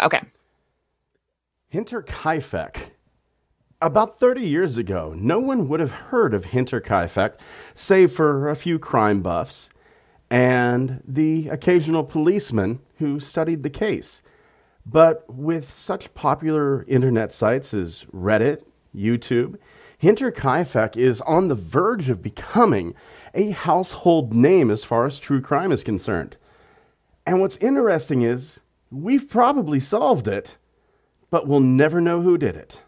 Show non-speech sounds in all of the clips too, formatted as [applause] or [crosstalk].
Okay. Hinterkaifeck. About 30 years ago, no one would have heard of Hinterkaifeck, save for a few crime buffs and the occasional policeman who studied the case. But with such popular internet sites as Reddit, YouTube, Hinterkaifeck is on the verge of becoming a household name as far as true crime is concerned. And what's interesting is we've probably solved it, but we'll never know who did it.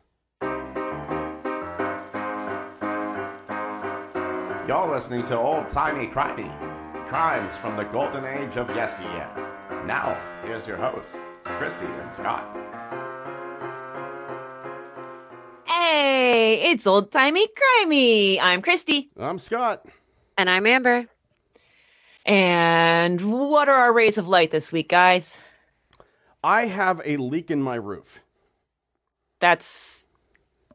You're listening to Old Timey Crimey, crimes from the golden age of yesteryear. Now, here's your hosts, Christy and Scott. Hey, it's old timey crimey. I'm Christy. I'm Scott. And I'm Amber. And what are our rays of light this week, guys? I have a leak in my roof. That's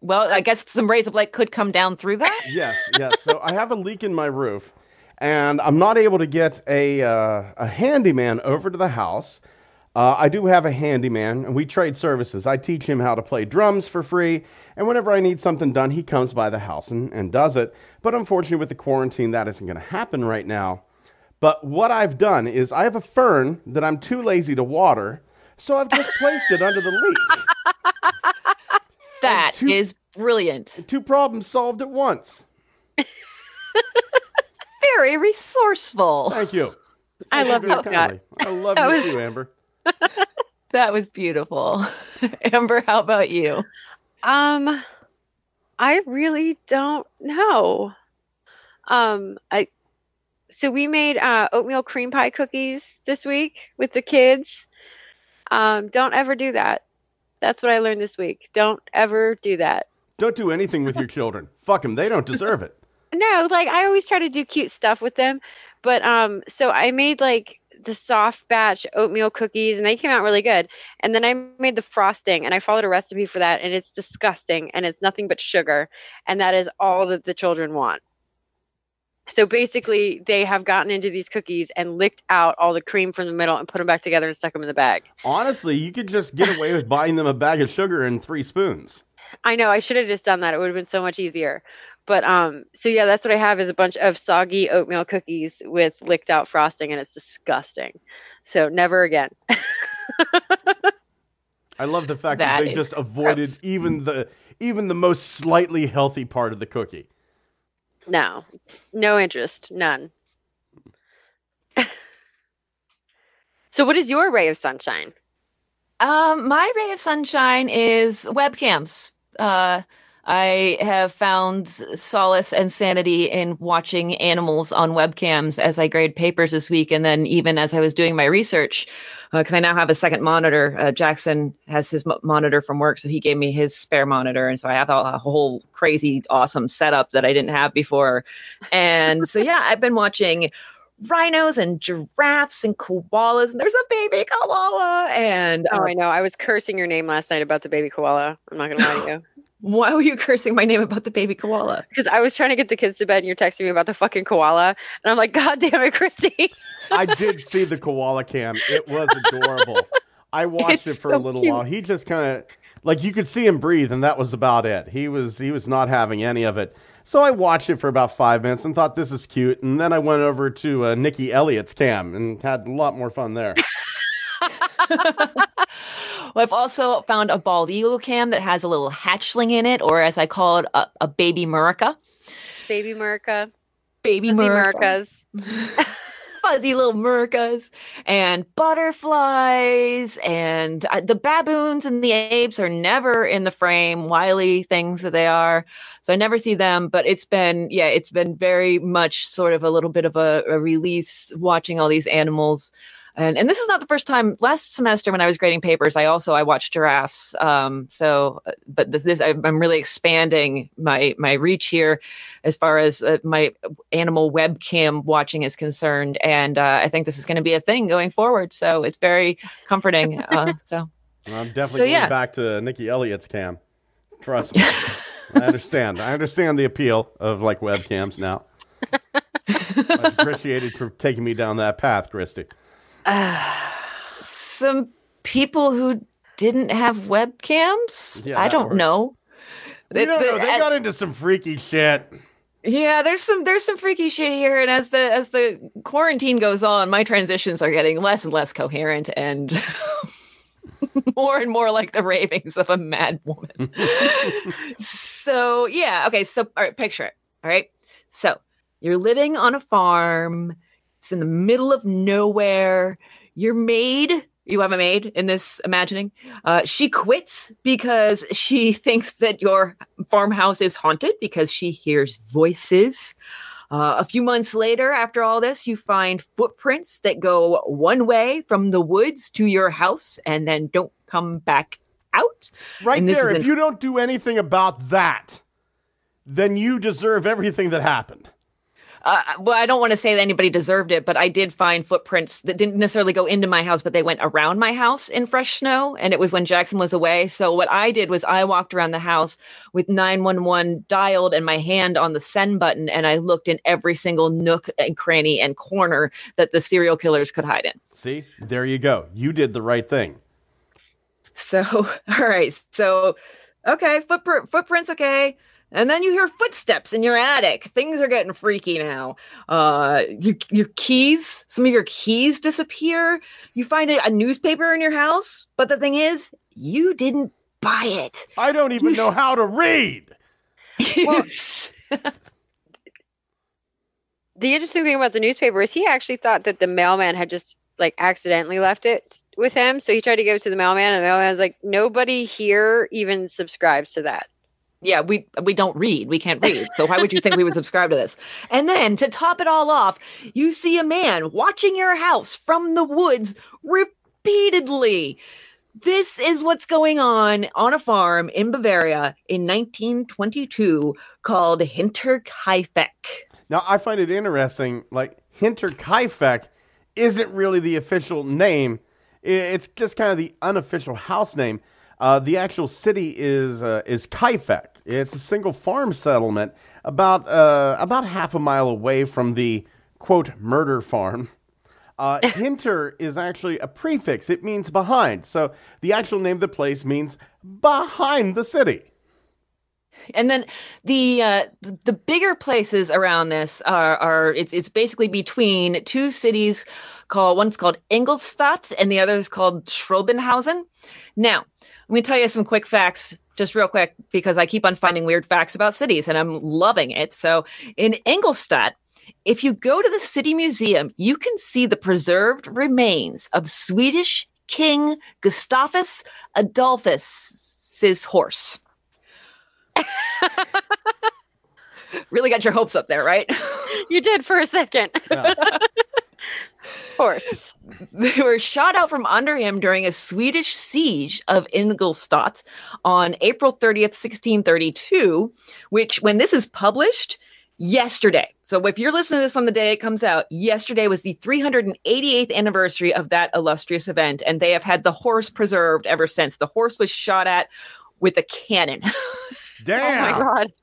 well, I guess some rays of light could come down through that. [laughs] Yes, yes. So I have a leak in my roof, and I'm not able to get a uh, a handyman over to the house. Uh, I do have a handyman, and we trade services. I teach him how to play drums for free, and whenever I need something done, he comes by the house and, and does it. But unfortunately, with the quarantine, that isn't going to happen right now. But what I've done is I have a fern that I'm too lazy to water, so I've just placed it under the leak. [laughs] That two- is brilliant. Two problems solved at once. [laughs] Very resourceful. Thank you. I love Amber's you, Scott. I love That you was- too, Amber. [laughs] That was beautiful. Amber, how about you? Um, I really don't know. Um, I so we made uh, oatmeal cream pie cookies this week with the kids. Um, don't ever do that. That's what I learned this week. Don't ever do that. Don't do anything with your children. Fuck them. They don't deserve it. No, like I always try to do cute stuff with them, but um, so I made like the soft batch oatmeal cookies, and they came out really good. And then I made the frosting, and I followed a recipe for that, and it's disgusting, and it's nothing but sugar, and that is all that the children want. So basically, they have gotten into these cookies and licked out all the cream from the middle and put them back together and stuck them in the bag. Honestly, you could just get away with buying them a bag of sugar and three spoons. I know I should have just done that. It would have been so much easier. But um, so yeah, that's what I have is a bunch of soggy oatmeal cookies with licked out frosting, and it's disgusting. So never again. [laughs] I love the fact that, That they just avoided gross. even the even the most slightly healthy part of the cookie. No, no interest, none. [laughs] so, what is your ray of sunshine? Um, my ray of sunshine is webcams. Uh, I have found solace and sanity in watching animals on webcams as I grade papers this week, and then even as I was doing my research, because I now have a second monitor. Uh, Jackson has his mo- monitor from work, so he gave me his spare monitor, and so I have a, a whole crazy, awesome setup that I didn't have before. And so, yeah, I've been watching rhinos and giraffes and koalas, and there's a baby koala, and Oh, uh, I know. I was cursing your name last night about the baby koala. I'm not gonna lie to [laughs] you Why were you [laughs] cursing my name about the baby koala? because I was trying to get the kids to bed, and you're texting me about the fucking koala, and I'm like, God damn it, Christy. I did see [laughs] the koala cam. It was adorable. I [laughs] watched It's it for so a little cute. while. He just kind of like you could see him breathe, and that was about it. He was he was not having any of it. So I watched it for about five minutes and thought this is cute, and then I went over to uh, Nikki Elliott's cam and had a lot more fun there. Well, I've also found a bald eagle cam that has a little hatchling in it, or as I call it, a, a baby murica. baby Merca. Baby Fuzzy murica. Mercas. [laughs] Fuzzy little murkas and butterflies and uh, the baboons and the apes are never in the frame, wily things that they are. So I never see them, but it's been, yeah, it's been very much sort of a little bit of a, a release watching all these animals. And, and this is not the first time. Last semester, when I was grading papers, I also I watched giraffes. Um, so, uh, but this, this I'm I'm really expanding my my reach here as far as uh, my animal webcam watching is concerned, and uh, I think this is going to be a thing going forward. So it's very comforting. Uh, [laughs] so I'm definitely So, going yeah. back to Nikki Elliott's cam. Trust me. [laughs] I understand. I understand the appeal of like webcams now. [laughs] Much appreciated for taking me down that path, Christy. [sighs] some people who didn't have webcams. Yeah, I don't works. know. You The- don't know. They got into some freaky shit. Yeah, there's some there's some freaky shit here, and as the as the quarantine goes on, my transitions are getting less and less coherent and [laughs] more and more like the ravings of a mad woman. [laughs] so yeah, okay. So all right, picture it. All right, so you're living on a farm. In the middle of nowhere. Your maid, you have a maid in this imagining. Uh, she quits because she [laughs] thinks that your farmhouse is haunted because she hears voices. Uh, a few months later, after all this, you find footprints that go one way from the woods to your house and then don't come back out. Right there. If in- you don't do anything about that, then you deserve everything that happened. Uh, well, I don't want to say that anybody deserved it, but I did find footprints that didn't necessarily go into my house, but they went around my house in fresh snow. And it was when Jackson was away. So what I did was I walked around the house with 911 dialed and my hand on the send button. And I looked in every single nook and cranny and corner that the serial killers could hide in. See, there you go. You did the right thing. So, [laughs] all right. So, okay, footprint, footprints, okay. And then you hear footsteps in your attic. Things are getting freaky now. Uh, your, your keys, some of your keys disappear. You find a, a newspaper in your house. But the thing is, you didn't buy it. I don't even You know s- how to read. Well- [laughs] [laughs] the interesting thing about the newspaper is he actually thought that the mailman had just like accidentally left it with him. So he tried to give it to the mailman, and the mailman was like, "Nobody here even subscribes to that." Yeah, we we don't read. We can't read. So why would you think we would subscribe to this? And then to top it all off, you see a man watching your house from the woods repeatedly. This is what's going on on a farm in Bavaria in 1922 called Hinterkaifeck. Now, I find it interesting. Like Hinterkaifeck isn't really the official name; it's just kind of the unofficial house name. Uh, the actual city is uh, is Kaifeck. It's a single farm settlement about uh, about half a mile away from the quote murder farm. Uh, [laughs] Hinter is actually a prefix; it means behind. So the actual name of the place means behind the city. And then the uh, the bigger places around this are, are it's it's basically between two cities called one's called Ingolstadt and the other is called Schrobenhausen. Now, I'm going to tell you some quick facts just real quick because I keep on finding weird facts about cities and I'm loving it. So, in Ingolstadt, if you go to the city museum, you can see the preserved remains of Swedish King Gustavus Adolphus's horse. [laughs] really got your hopes up there, right? You did for a second. Yeah. [laughs] Horse. [laughs] they were shot out from under him during a Swedish siege of Ingolstadt on April 30th, 1632, which, when this is published, yesterday. So if you're listening to this on the day it comes out, yesterday was the 388th anniversary of that illustrious event, and they have had the horse preserved ever since. The horse was shot at with a cannon. [laughs] Damn. Oh my god.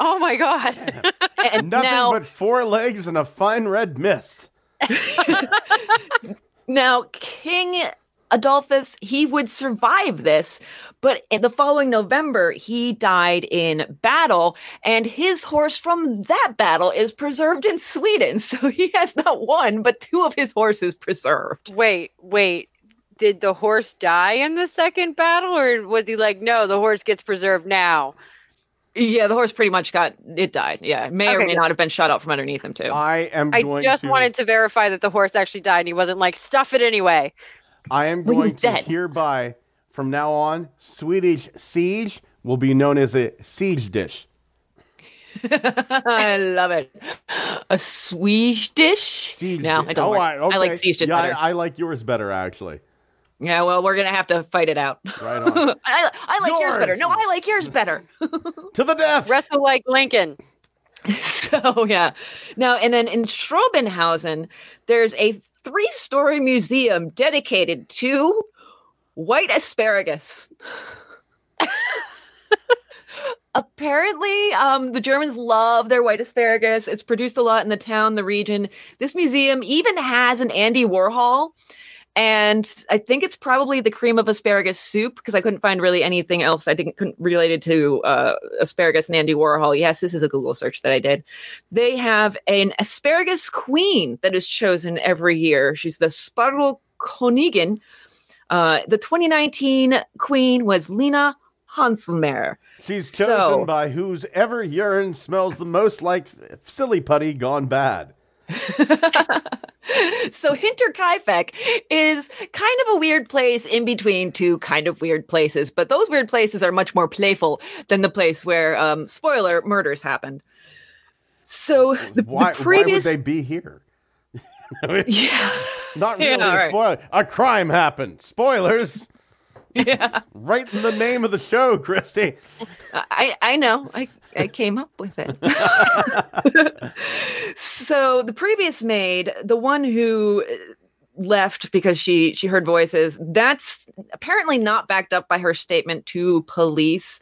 Oh my god. and Nothing now, but four legs and a fine red mist. [laughs] Now, King Adolphus, he would survive this, but in the following November, he died in battle, and his horse from that battle is preserved in Sweden. [laughs] So he has not one, but two of his horses preserved. wait, wait. Did the horse die in the second battle, or was he like, no, the horse gets preserved now? Yeah, the horse pretty much got it died. Yeah, it may or may good. not have been shot out from underneath him too. I am I going just to wanted to verify that the horse actually died and he wasn't like, stuff it anyway. I am When going to dead. hereby from now on Swedish siege will be known as a siege dish. [laughs] I love it. A Swedish dish. Siege no, dish. I don't. Oh, like, I, okay. I like Swedish dish yeah, better. I, I like yours better actually. Yeah, well, we're gonna have to fight it out. Right on. [laughs] I, I like yours. better. No, I like yours better. [laughs] to the death. Wrestle like Lincoln. [laughs] so yeah. Now and then in Schrobenhausen, there's a three-story museum dedicated to white asparagus. Apparently, um, the Germans love their white asparagus. It's produced a lot in the town, the region. This museum even has an Andy Warhol, and I think it's probably the cream of asparagus soup because I couldn't find really anything else I didn't couldn't related to uh, asparagus and Andy Warhol. Yes, this is a Google search that I did. They have an asparagus queen that is chosen every year. She's the Sparrow Konigin. Uh, the 2019 queen was Lena Hanselmer. She's chosen So- by whose ever urine smells the most like silly putty gone bad. [laughs] [laughs] so Hinterkaifeck is kind of a weird place in between two kind of weird places, but those weird places are much more playful than the place where, um, spoiler, murders happened. So the, Why, the previous, why would they be here? [laughs] yeah, Not [laughs] really Yeah, all a right. spoiler. A crime happened. Spoilers. Yeah, [laughs] Right in the name of the show, Christy. I I know, I I came up with it. [laughs] so the previous maid, the one who uh, left because she she heard voices, that's apparently not backed up by her statement to police,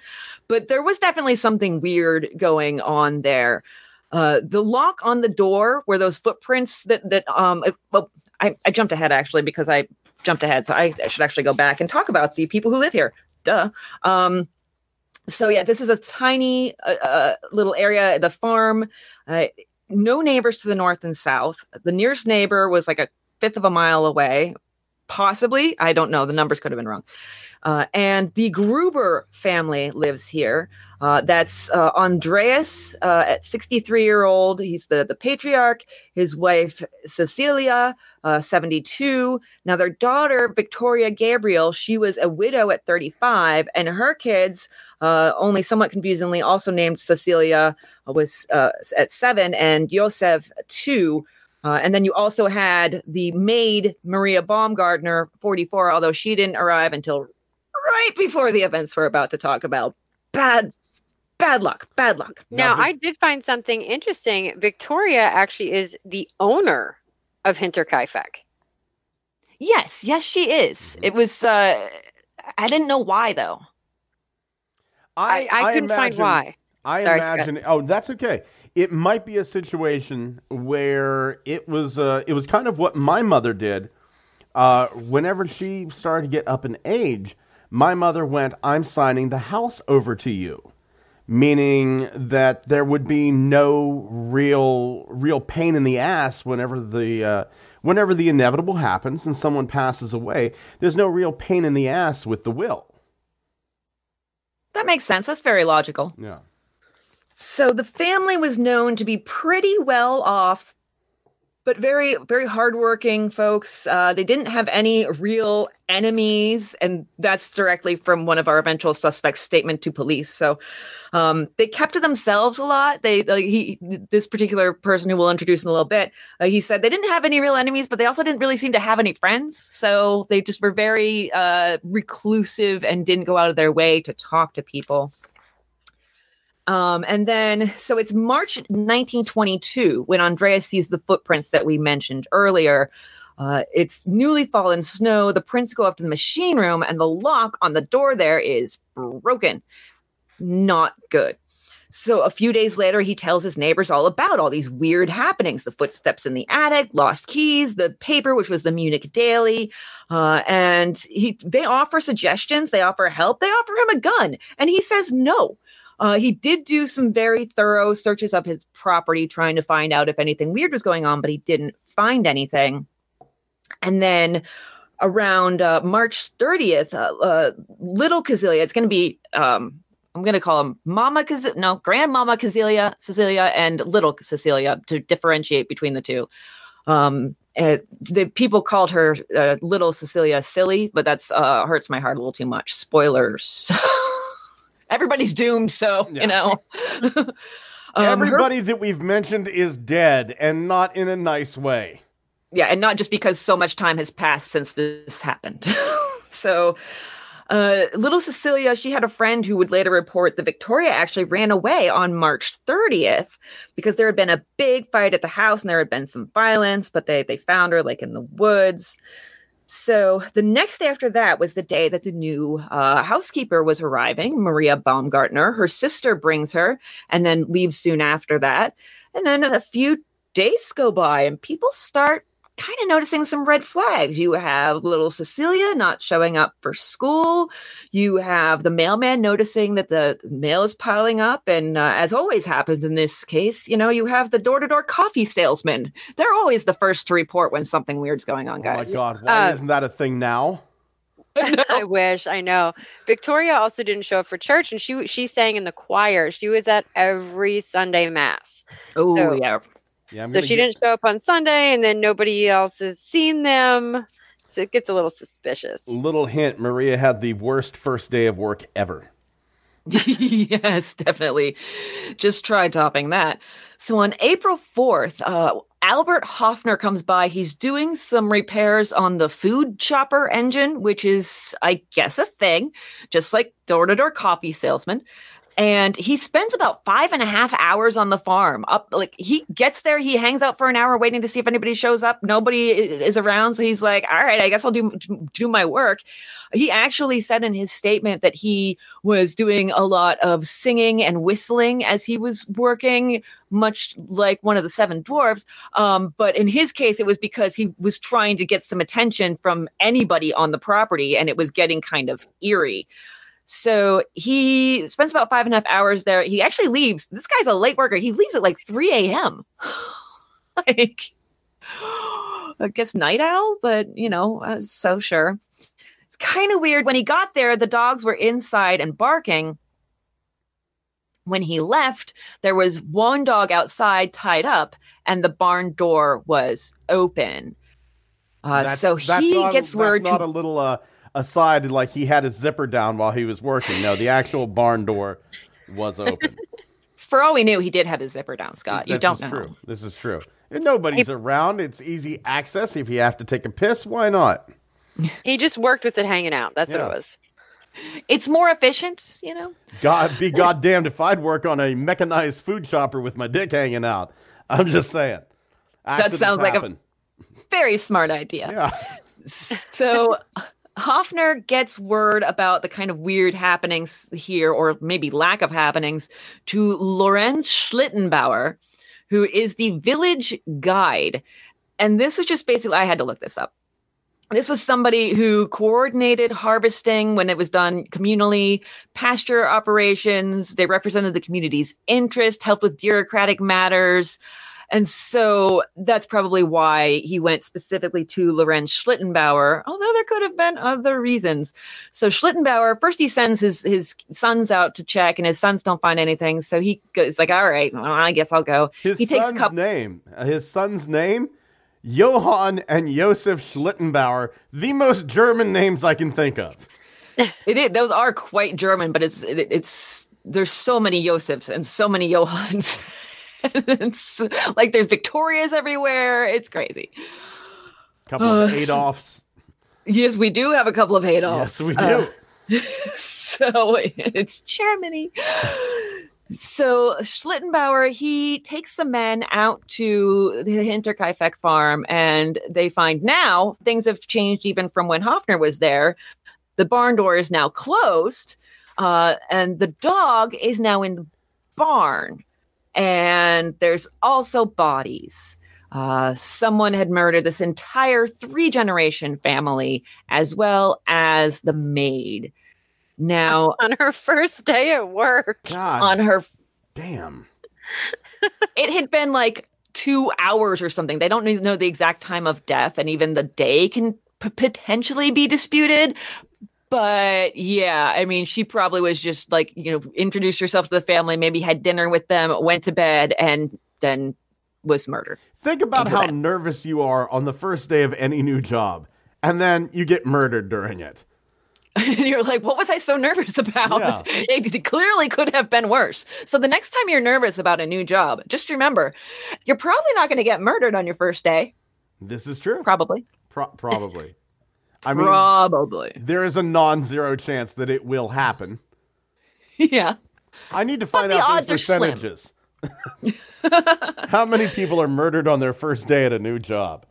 but there was definitely something weird going on there. Uh, the lock on the door where those footprints that that um uh, well I, I jumped ahead actually because I jumped ahead. So I, I should actually go back and talk about the people who live here. Duh. Um so yeah this is a tiny uh, uh, little area the farm. Uh, no neighbors to the north and south. The nearest neighbor was like a fifth of a mile away possibly. I don't know. The numbers could have been wrong. Uh, and the gruber family lives here. Uh, that's uh, andreas uh, at 63 year old he's the, the patriarch. His wife cecilia uh, 72 now their daughter victoria gabriel she was a widow at 35 and her kids uh, only somewhat confusingly also named cecilia was at seven and Josef two uh, and then you also had the maid Maria Baumgartner, 44, although she didn't arrive until right before the events we're about to talk about. Bad, bad luck, bad luck. Now, Now, I did find something interesting. Victoria actually is the owner of Hinterkaifeck. Yes, yes, she is. It was. uh I didn't know why though. I, I, couldn't find why. I Sorry, Scott. imagine. Oh, that's okay. It might be a situation where it was. Uh, it was kind of what my mother did. Uh, whenever she started to get up in age, my mother went, "I'm signing the house over to you," meaning that there would be no real, real pain in the ass whenever the. Uh, Whenever the inevitable happens and someone passes away, there's no real pain in the ass with the will. That makes sense. That's very logical. Yeah. So the family was known to be pretty well off, but very, very hardworking folks. Uh, they didn't have any real enemies, and that's directly from one of our eventual suspects' statement to police. So um, they kept to themselves a lot. They, like, he, this particular person who we'll introduce in a little bit, uh, he said they didn't have any real enemies, but they also didn't really seem to have any friends. So they just were very uh, reclusive and didn't go out of their way to talk to people. Um, and then, so it's March 1922 when Andreas sees the footprints that we mentioned earlier. Uh, it's newly fallen snow. The prints go up to the machine room, and the lock on the door there is broken. Not good. So a few days later, he tells his neighbors all about all these weird happenings the footsteps in the attic, lost keys, the paper, which was the Munich Daily. Uh, and he, they offer suggestions, they offer help, they offer him a gun, and he says no. Uh, he did do some very thorough searches of his property, trying to find out if anything weird was going on, but he didn't find anything. And then around uh, March 30th, uh, uh, little Cecilia, it's going to be, um, I'm going to call him Mama Cecilia, no, Grandmama Cecilia, Cecilia, and little Cecilia to differentiate between the two. Um, the people called her uh, little Cecilia silly, but that's uh, hurts my heart a little too much. Spoilers. [laughs] Everybody's doomed, so Yeah. you know. [laughs] Um, her- Everybody that we've mentioned is dead and not in a nice way. yeah, and not just because so much time has passed since this happened. [laughs] so, uh, little Cecilia, she had a friend who would later report that Victoria actually ran away on March 30th because there had been a big fight at the house and there had been some violence, but they they found her like in the woods. So the next day after that was the day that the new uh, housekeeper was arriving, Maria Baumgartner. Her sister brings her and then leaves soon after that. And then a few days go by and people start kind of noticing some red flags. You have little Cecilia not showing up for school. You have the mailman noticing that the mail is piling up. And uh, as always happens in this case, you know, you have the door to door coffee salesman. They're always the first to report when something weird's going on, guys. Oh my. God! Why Uh, isn't that a thing now? [laughs] I wish I know. Victoria also didn't show up for church, and she she sang in the choir. She was at every Sunday mass, oh, So- yeah. Yeah, I'm so she get- didn't show up on Sunday, and then nobody else has seen them. So it gets a little suspicious. Little hint: Maria had the worst first day of work ever. [laughs] yes, definitely. Just try topping that. So on April 4th, uh, Albert Hofner comes by. He's doing some repairs on the food chopper engine, which is, I guess, a thing, just like door to door coffee salesman. And he spends about five and a half hours on the farm. Up, like he gets there, he hangs out for an hour waiting to see if anybody shows up. Nobody is around, so he's like, "All right, I guess I'll do do my work." He actually said in his statement that he was doing a lot of singing and whistling as he was working, much like one of the seven dwarves. Um, but in his case, it was because he was trying to get some attention from anybody on the property, and it was getting kind of eerie. So he spends about five and a half hours there. He actually leaves. This guy's a late worker. He leaves at like 3 a.m. [laughs] like, I guess night owl, but you know, uh, so sure. It's kind of weird. When he got there, the dogs were inside and barking. When he left, there was one dog outside tied up, and the barn door was open. Uh, so he not- gets word. Not to- a little uh, aside, like he had his zipper down while he was working. No, the actual barn door was open. for all we knew, he did have his zipper down, Scott. You This don't is know. True. This is true. If nobody's around, it's easy access. If you have to take a piss, why not? [laughs] He just worked with it hanging out. That's Yeah. what it was. It's more efficient, you know. God be goddamned if I'd work on a mechanized food chopper with my dick hanging out. I'm just saying. Accidents sounds like a- Very smart idea. Yeah. [laughs] So Hofner gets word about the kind of weird happenings here, or maybe lack of happenings, to Lorenz Schlittenbauer, who is the village guide. And this was just basically, I had to look this up. This was somebody who coordinated harvesting when it was done communally, pasture operations. They represented the community's interest, helped with bureaucratic matters. And so that's probably why he went specifically to Lorenz Schlittenbauer, although there could have been other reasons. So Schlittenbauer, first he sends his, his sons out to check, and his sons don't find anything. So he goes like, all right, well, I guess I'll go. His he takes a son's couple. name. uh, His son's name. Johann and Josef Schlittenbauer, the most German names I can think of. It is, those are quite German, but it's it, it's there's so many Josefs and so many Johanns. [laughs] [laughs] it's like there's Victorias everywhere. It's crazy. couple of Uh, Adolfs. Yes, we do have a couple of Adolfs. Yes, we Uh, do. [laughs] so it's Germany. So Schlittenbauer, he takes the men out to the Hinterkaifeck farm, and they find now things have changed even from when Hofner was there. The barn door is now closed, uh, and the dog is now in the barn. And there's also bodies. Uh, someone had murdered this entire three generation family, as well as the maid. Now, [laughs] On her first day at work. God on her damn. [laughs] it had been like two hours or something. They don't even know the exact time of death, and even the day can p- potentially be disputed. But yeah, I mean, she probably was just like, you know, introduced herself to the family, maybe had dinner with them, went to bed, and then was murdered. Think about how it. nervous you are on the first day of any new job, and then you get murdered during it. and [laughs] you're like, what was I so nervous about? Yeah. [laughs] It clearly could have been worse. So the next time you're nervous about a new job, just remember, you're probably not going to get murdered on your first day. This is true. Probably. Pro- probably. I mean, probably. there is a non-zero chance that it will happen. [laughs] yeah. I need to find the out those odds are slim. percentages. [laughs] How many people are murdered on their first day at a new job?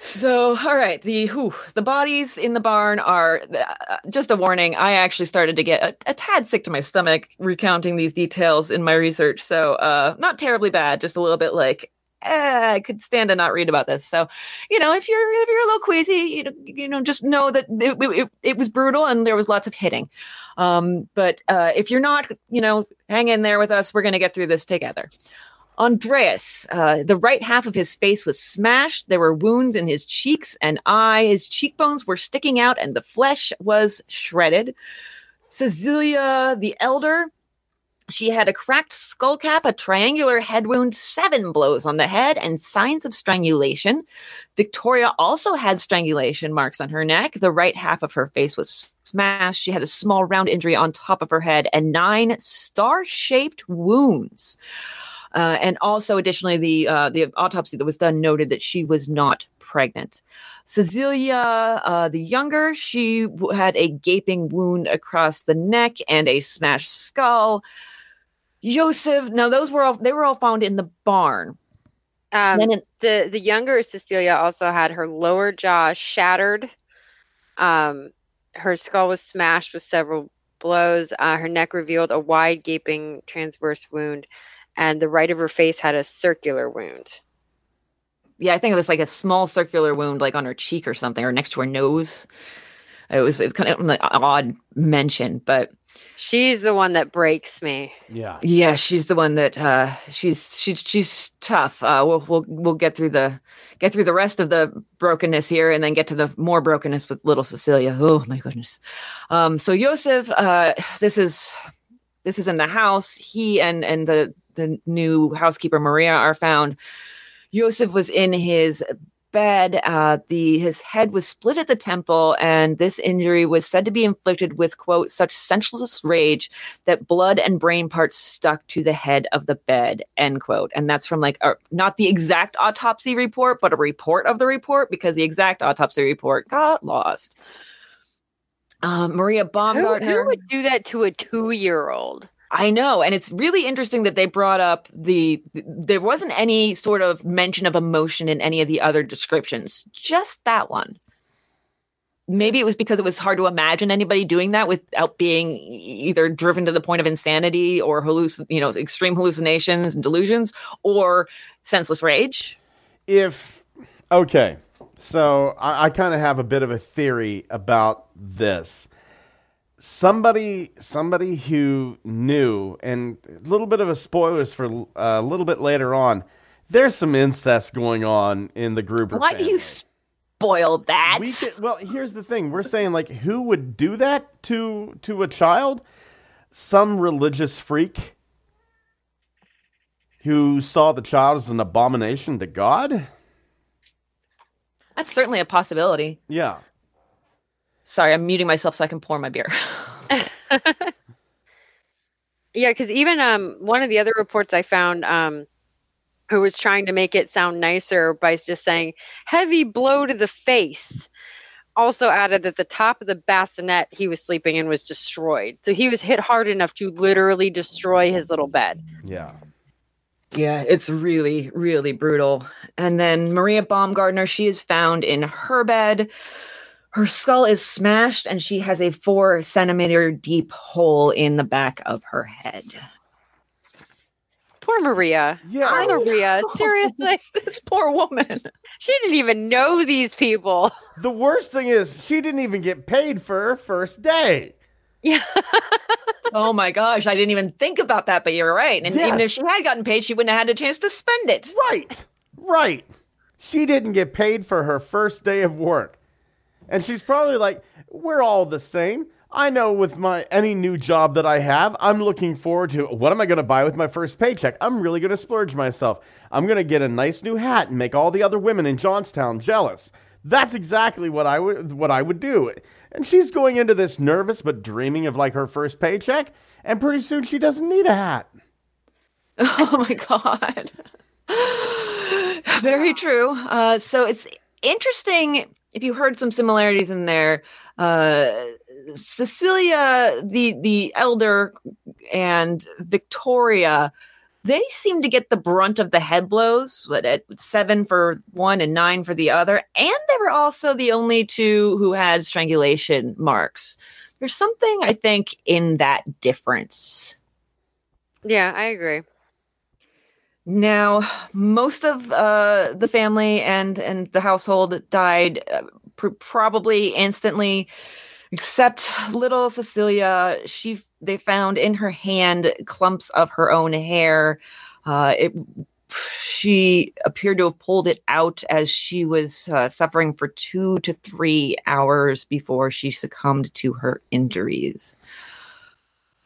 So, all right, the whew, the bodies in the barn are uh, just a warning. I actually started to get a, a tad sick to my stomach recounting these details in my research. So, uh, not terribly bad, just a little bit like, eh, I could stand to not read about this. So, you know, if you're if you're a little queasy, you know, you know, just know that it, it, it was brutal and there was lots of hitting. Um, but uh, if you're not, you know, hang in there with us. We're going to get through this together. Andreas, uh, the right half of his face was smashed. There were wounds in his cheeks and eye. His cheekbones were sticking out and the flesh was shredded. Cecilia the elder, she had a cracked skull cap, a triangular head wound, seven blows on the head, and signs of strangulation. Victoria also had strangulation marks on her neck. The right half of her face was smashed. She had a small round injury on top of her head and nine star shaped wounds. Uh, and also, additionally, the uh, the autopsy that was done noted that she was not pregnant. Cecilia, uh, the younger, she had a gaping wound across the neck and a smashed skull. Joseph, now those were all they were all found in the barn. Um, in- the the younger Cecilia also had her lower jaw shattered. Um, her skull was smashed with several blows. Uh, her neck revealed a wide, gaping transverse wound, and the right of her face had a circular wound. yeah, I think it was like a small circular wound, like on her cheek or something, or next to her nose. It was, it was kind of an odd mention, but She's the one that breaks me. Yeah. yeah, she's the one that uh, she's she's she's tough. Uh, we'll we'll we'll get through the get through the rest of the brokenness here, and then get to the more brokenness with little Cecilia. Oh my goodness. Um, so Joseph, uh, this is this is in the house. He and and the the new housekeeper Maria are found. Joseph was in his bed. Uh, the his head was split at the temple, and this injury was said to be inflicted with quote such senseless rage that blood and brain parts stuck to the head of the bed end quote. And that's from like a, not the exact autopsy report, but a report of the report because the exact autopsy report got lost. Um, Maria Who, Baumgartner. who would do that to a two year old? I know, and it's really interesting that they brought up the there wasn't any sort of mention of emotion in any of the other descriptions, just that one. Maybe it was because it was hard to imagine anybody doing that without being either driven to the point of insanity or halluc- you know, extreme hallucinations and delusions or senseless rage. if okay so i, I kind of have a bit of a theory about this somebody somebody who knew and a little bit of a spoilers for uh, a little bit later on there's some incest going on in the group Why do you spoil that? we well here's the thing. We're saying like who would do that to to a child? Some religious freak who saw the child as an abomination to god? That's certainly a possibility. yeah Sorry, I'm muting myself so I can pour my beer. [laughs] Yeah, because even um one of the other reports I found um who was trying to make it sound nicer by just saying heavy blow to the face also added that the top of the bassinet he was sleeping in was destroyed. So he was hit hard enough to literally destroy his little bed. yeah Yeah, it's really, really brutal. And then Maria Baumgartner, she is found in her bed. Her skull is smashed, and she has a four centimeter deep hole in the back of her head. Poor Maria. Yeah. Poor Maria. [laughs] Seriously. This poor woman. She didn't even know these people. The worst thing is she didn't even get paid for her first day. Yeah. [laughs] Oh my gosh, I didn't even think about that, but you're right. And even if she had gotten paid, she wouldn't have had a chance to spend it. Right. Right. She didn't get paid for her first day of work. And she's probably like, we're all the same. I know with my any new job that I have, I'm looking forward to what am I going to buy with my first paycheck? I'm really going to splurge myself. I'm going to get a nice new hat and make all the other women in Johnstown jealous. That's exactly what I would what I would do. And she's going into this nervous but dreaming of like her first paycheck, and pretty soon she doesn't need a hat. [laughs] Oh my god. [laughs] Very true. Uh, so it's interesting if you heard some similarities in there. Uh, Cecilia, the the elder, and Victoria, they seem to get the brunt of the head blows. What at seven for one and nine for the other, and they were also the only two who had strangulation marks. There's something I think in that difference. Yeah, I agree. Now, most of uh, the family and and the household died uh, pr- probably instantly, except little Cecilia. She they found in her hand clumps of her own hair. Uh, it she appeared to have pulled it out as she was uh, suffering for two to three hours before she succumbed to her injuries.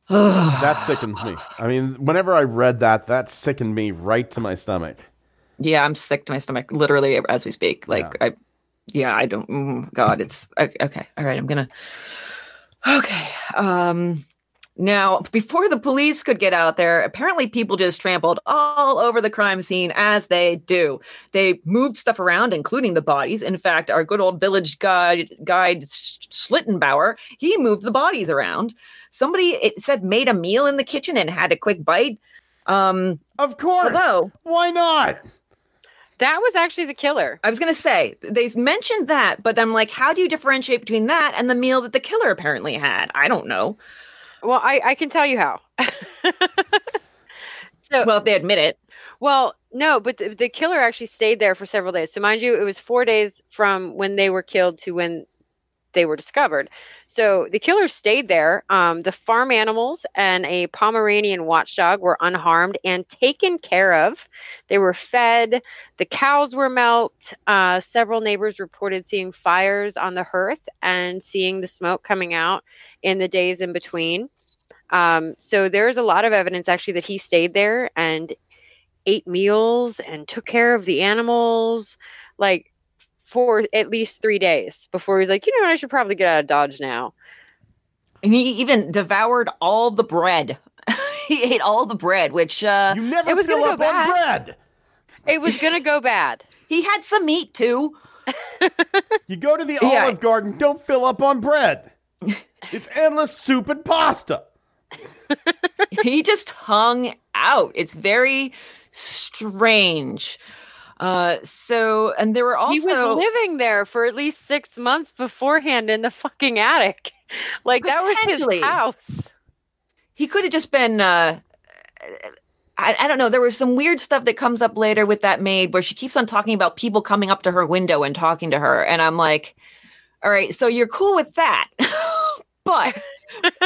[sighs] that sickens me. I mean, whenever I read that, that sickened me right to my stomach. Yeah, I'm sick to my stomach, literally as we speak. Like, yeah. I, yeah, I don't. Mm, God, it's okay. All right, I'm gonna. Okay. Um. Now, before the police could get out there, apparently people just trampled all over the crime scene as they do. They moved stuff around, including the bodies. In fact, our good old village guide, guide Schlittenbauer, he moved the bodies around. Somebody it said made a meal in the kitchen and had a quick bite. Um, of course. Although, why not? That was actually the killer. I was going to say, they mentioned that, but I'm like, how do you differentiate between that and the meal that the killer apparently had? I don't know. Well, I, I can tell you how. [laughs] so, well, if they admit it. Well, no, but the, the killer actually stayed there for several days. So, mind you, it was four days from when they were killed to when they were discovered. So the killer stayed there. Um, the farm animals and a Pomeranian watchdog were unharmed and taken care of. They were fed. The cows were milked. Uh, several neighbors reported seeing fires on the hearth and seeing the smoke coming out in the days in between. Um, so there's a lot of evidence actually that he stayed there and ate meals and took care of the animals. Like for at least three days before he's like, you know what, I should probably get out of Dodge now. And he even devoured all the bread. [laughs] he ate all the bread, which uh, you never it was fill up go on bread. It was gonna go bad. [laughs] he had some meat too. [laughs] you go to the yeah. Olive Garden, don't fill up on bread. It's endless soup and pasta. [laughs] he just hung out. It's very strange. Uh, so, and there were also. He was living there for at least six months beforehand in the fucking attic. [laughs] Like, that was his house. He could have just been. Uh, I, I, don't know. There was some weird stuff that comes up later with that maid where she keeps on talking about people coming up to her window and talking to her. And I'm like, all right, so you're cool with that. [laughs] but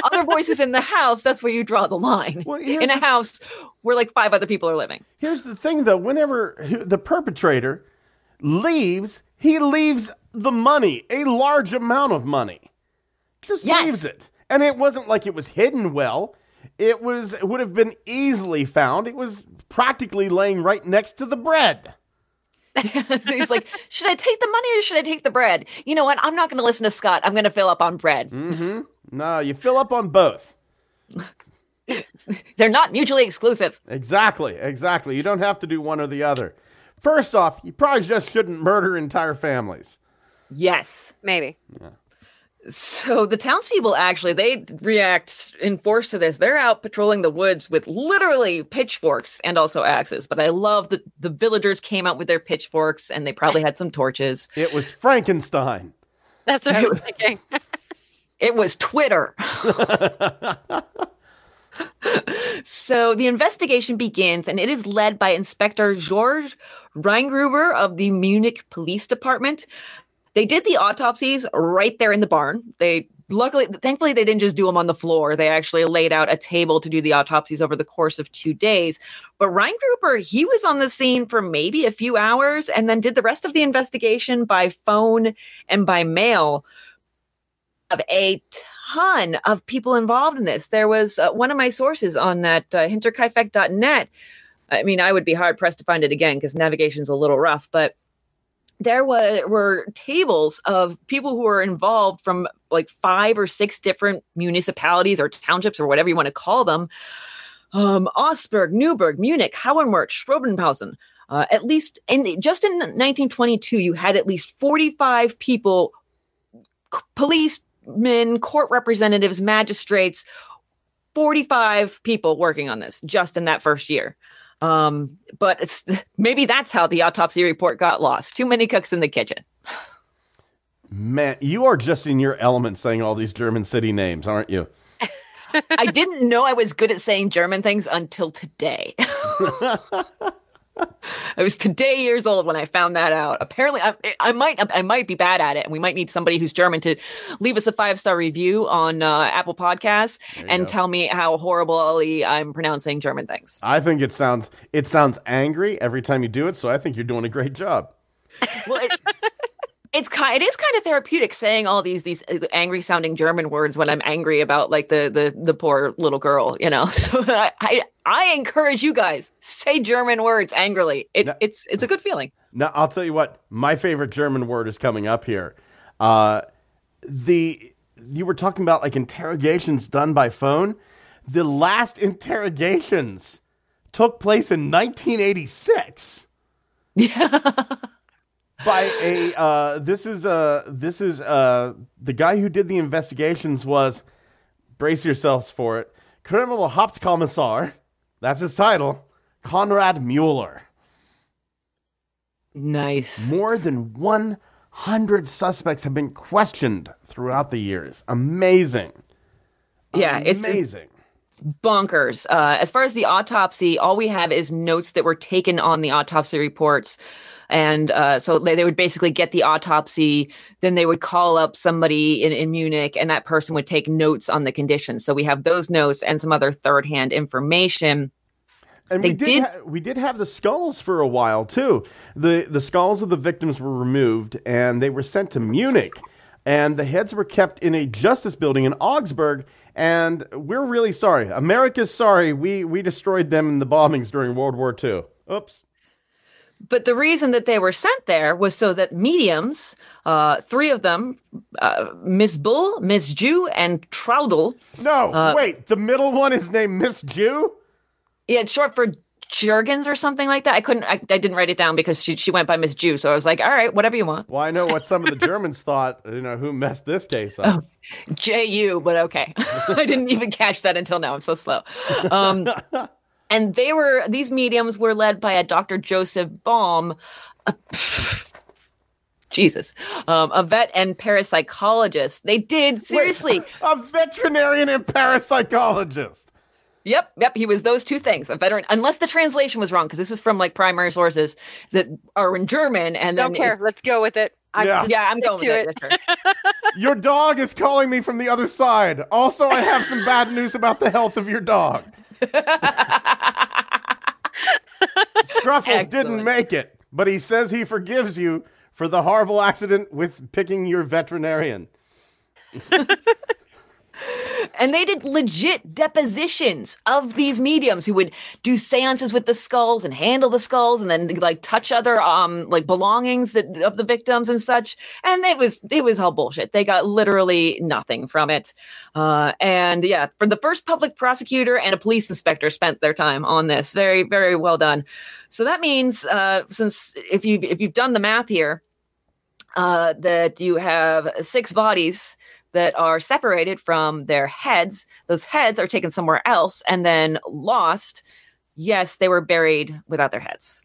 other voices in the house, that's where you draw the line. Well, in a house where like five other people are living. Here's the thing though, whenever the perpetrator leaves, he leaves the money, a large amount of money. Just yes. leaves it. And it wasn't like it was hidden well. It was it would have been easily found. It was practically laying right next to the bread. [laughs] He's like, should I take the money or should I take the bread? You know what? I'm not going to listen to Scott. I'm going to fill up on bread. Mm-hmm. No, you fill up on both. [laughs] They're not mutually exclusive. Exactly, exactly. You don't have to do one or the other. First off, you probably just shouldn't murder entire families. Yes. Maybe. Yeah. So the townspeople actually they react in force to this. They're out patrolling the woods with literally pitchforks and also axes. But I love that the villagers came out with their pitchforks and they probably had some torches. It was Frankenstein. That's what I was [laughs] thinking. It was Twitter. so the investigation begins, and it is led by Inspector George Reingruber of the Munich Police Department. They did the autopsies right there in the barn. They luckily, thankfully, they didn't just do them on the floor. They actually laid out a table to do the autopsies over the course of two days. But Reingruber, he was on the scene for maybe a few hours and then did the rest of the investigation by phone and by mail have a ton of people involved in this. There was uh, one of my sources on that uh, hinterkaifeck.net. I mean, I would be hard pressed to find it again because navigation's a little rough, but there were, were tables of people who were involved from like five or six different municipalities or townships or whatever you want to call them. Um, Augsburg, Neuburg, Munich, Hohenwart, Schrobenhausen. Uh, at least in just in 1922, you had at least 45 people, police, men, court representatives, magistrates, 45 people working on this just in that first year. Um, but it's [laughs] maybe that's how the autopsy report got lost. Too many cooks in the kitchen. Man, you are just in your element saying all these German city names, aren't you? [laughs] I didn't know I was good at saying German things until today. [laughs] [laughs] I was today years old when I found that out. Apparently, I, I might I might be bad at it, and we might need somebody who's German to leave us a five star review on uh, Apple Podcasts and go. tell me how horribly I'm pronouncing German things. I think it sounds it sounds angry every time you do it, so I think you're doing a great job. Well, it, it's kind it is kind of therapeutic saying all these these angry sounding German words when I'm angry about like the the the poor little girl, you know. [laughs] So I I, I encourage you guys say German words angrily. It, No. it's it's a good feeling. Now, I'll tell you what, my favorite German word is coming up here. Uh, the you were talking about like interrogations done by phone. The last interrogations took place in 1986. [laughs] by a uh, this is uh this is uh the guy who did the investigations was brace yourselves for it criminal Hauptkommissar that's his title Konrad Mueller Nice. more than 100 suspects have been questioned throughout the years amazing Yeah, it's, it's amazing bonkers. Uh, as far as the autopsy, all we have is notes that were taken on the autopsy reports. And uh, so they, they would basically get the autopsy, then they would call up somebody in, in Munich, and that person would take notes on the conditions. So we have those notes and some other third hand information. And They we did, did- ha- we did have the skulls for a while too. The the skulls of the victims were removed and they were sent to Munich. And the heads were kept in a justice building in Augsburg. And we're really sorry. America's sorry. We we destroyed them in the bombings during World War II. Oops. But the reason that they were sent there was so that mediums, uh, three of them, uh, Miss Bull, Miss Jew, and Traudel, No, Uh, wait. The middle one is named Miss Jew. Yeah, it's short for Jurgens or something like that. I couldn't, I, I didn't write it down because she, she went by Miss Jew. So I was like, all right, whatever you want. Well, I know what some of the Germans thought. You know who messed this case up. J U, but okay. [laughs] I didn't even catch that until now. I'm so slow. Um, [laughs] and they were, these mediums were led by a Dr. Joseph Baum. a- [laughs] Jesus, um, a vet and parapsychologist. They did seriously. [laughs] a veterinarian and parapsychologist. Yep, yep. He was those two things. A veteran, unless the translation was wrong, because this is from like primary sources that are in German. And then Don't care. Let's go with it. I'm Yeah. just Yeah, I'm going to with it. it. [laughs] Your dog is calling me from the other side. Also, I have some bad news about the health of your dog. [laughs] Scruffles didn't make it, but he says he forgives you for the horrible accident with picking your veterinarian. [laughs] And they did legit depositions of these mediums who would do seances with the skulls and handle the skulls and then like touch other um like belongings that, of the victims and such. And it was it was all bullshit. They got literally nothing from it. Uh, and yeah, for the first public prosecutor and a police inspector spent their time on this. Very very well done. So that means uh, since if you if you've done the math here, uh, that you have six bodies that are separated from their heads. Those heads are taken somewhere else and then lost. Yes, they were buried without their heads.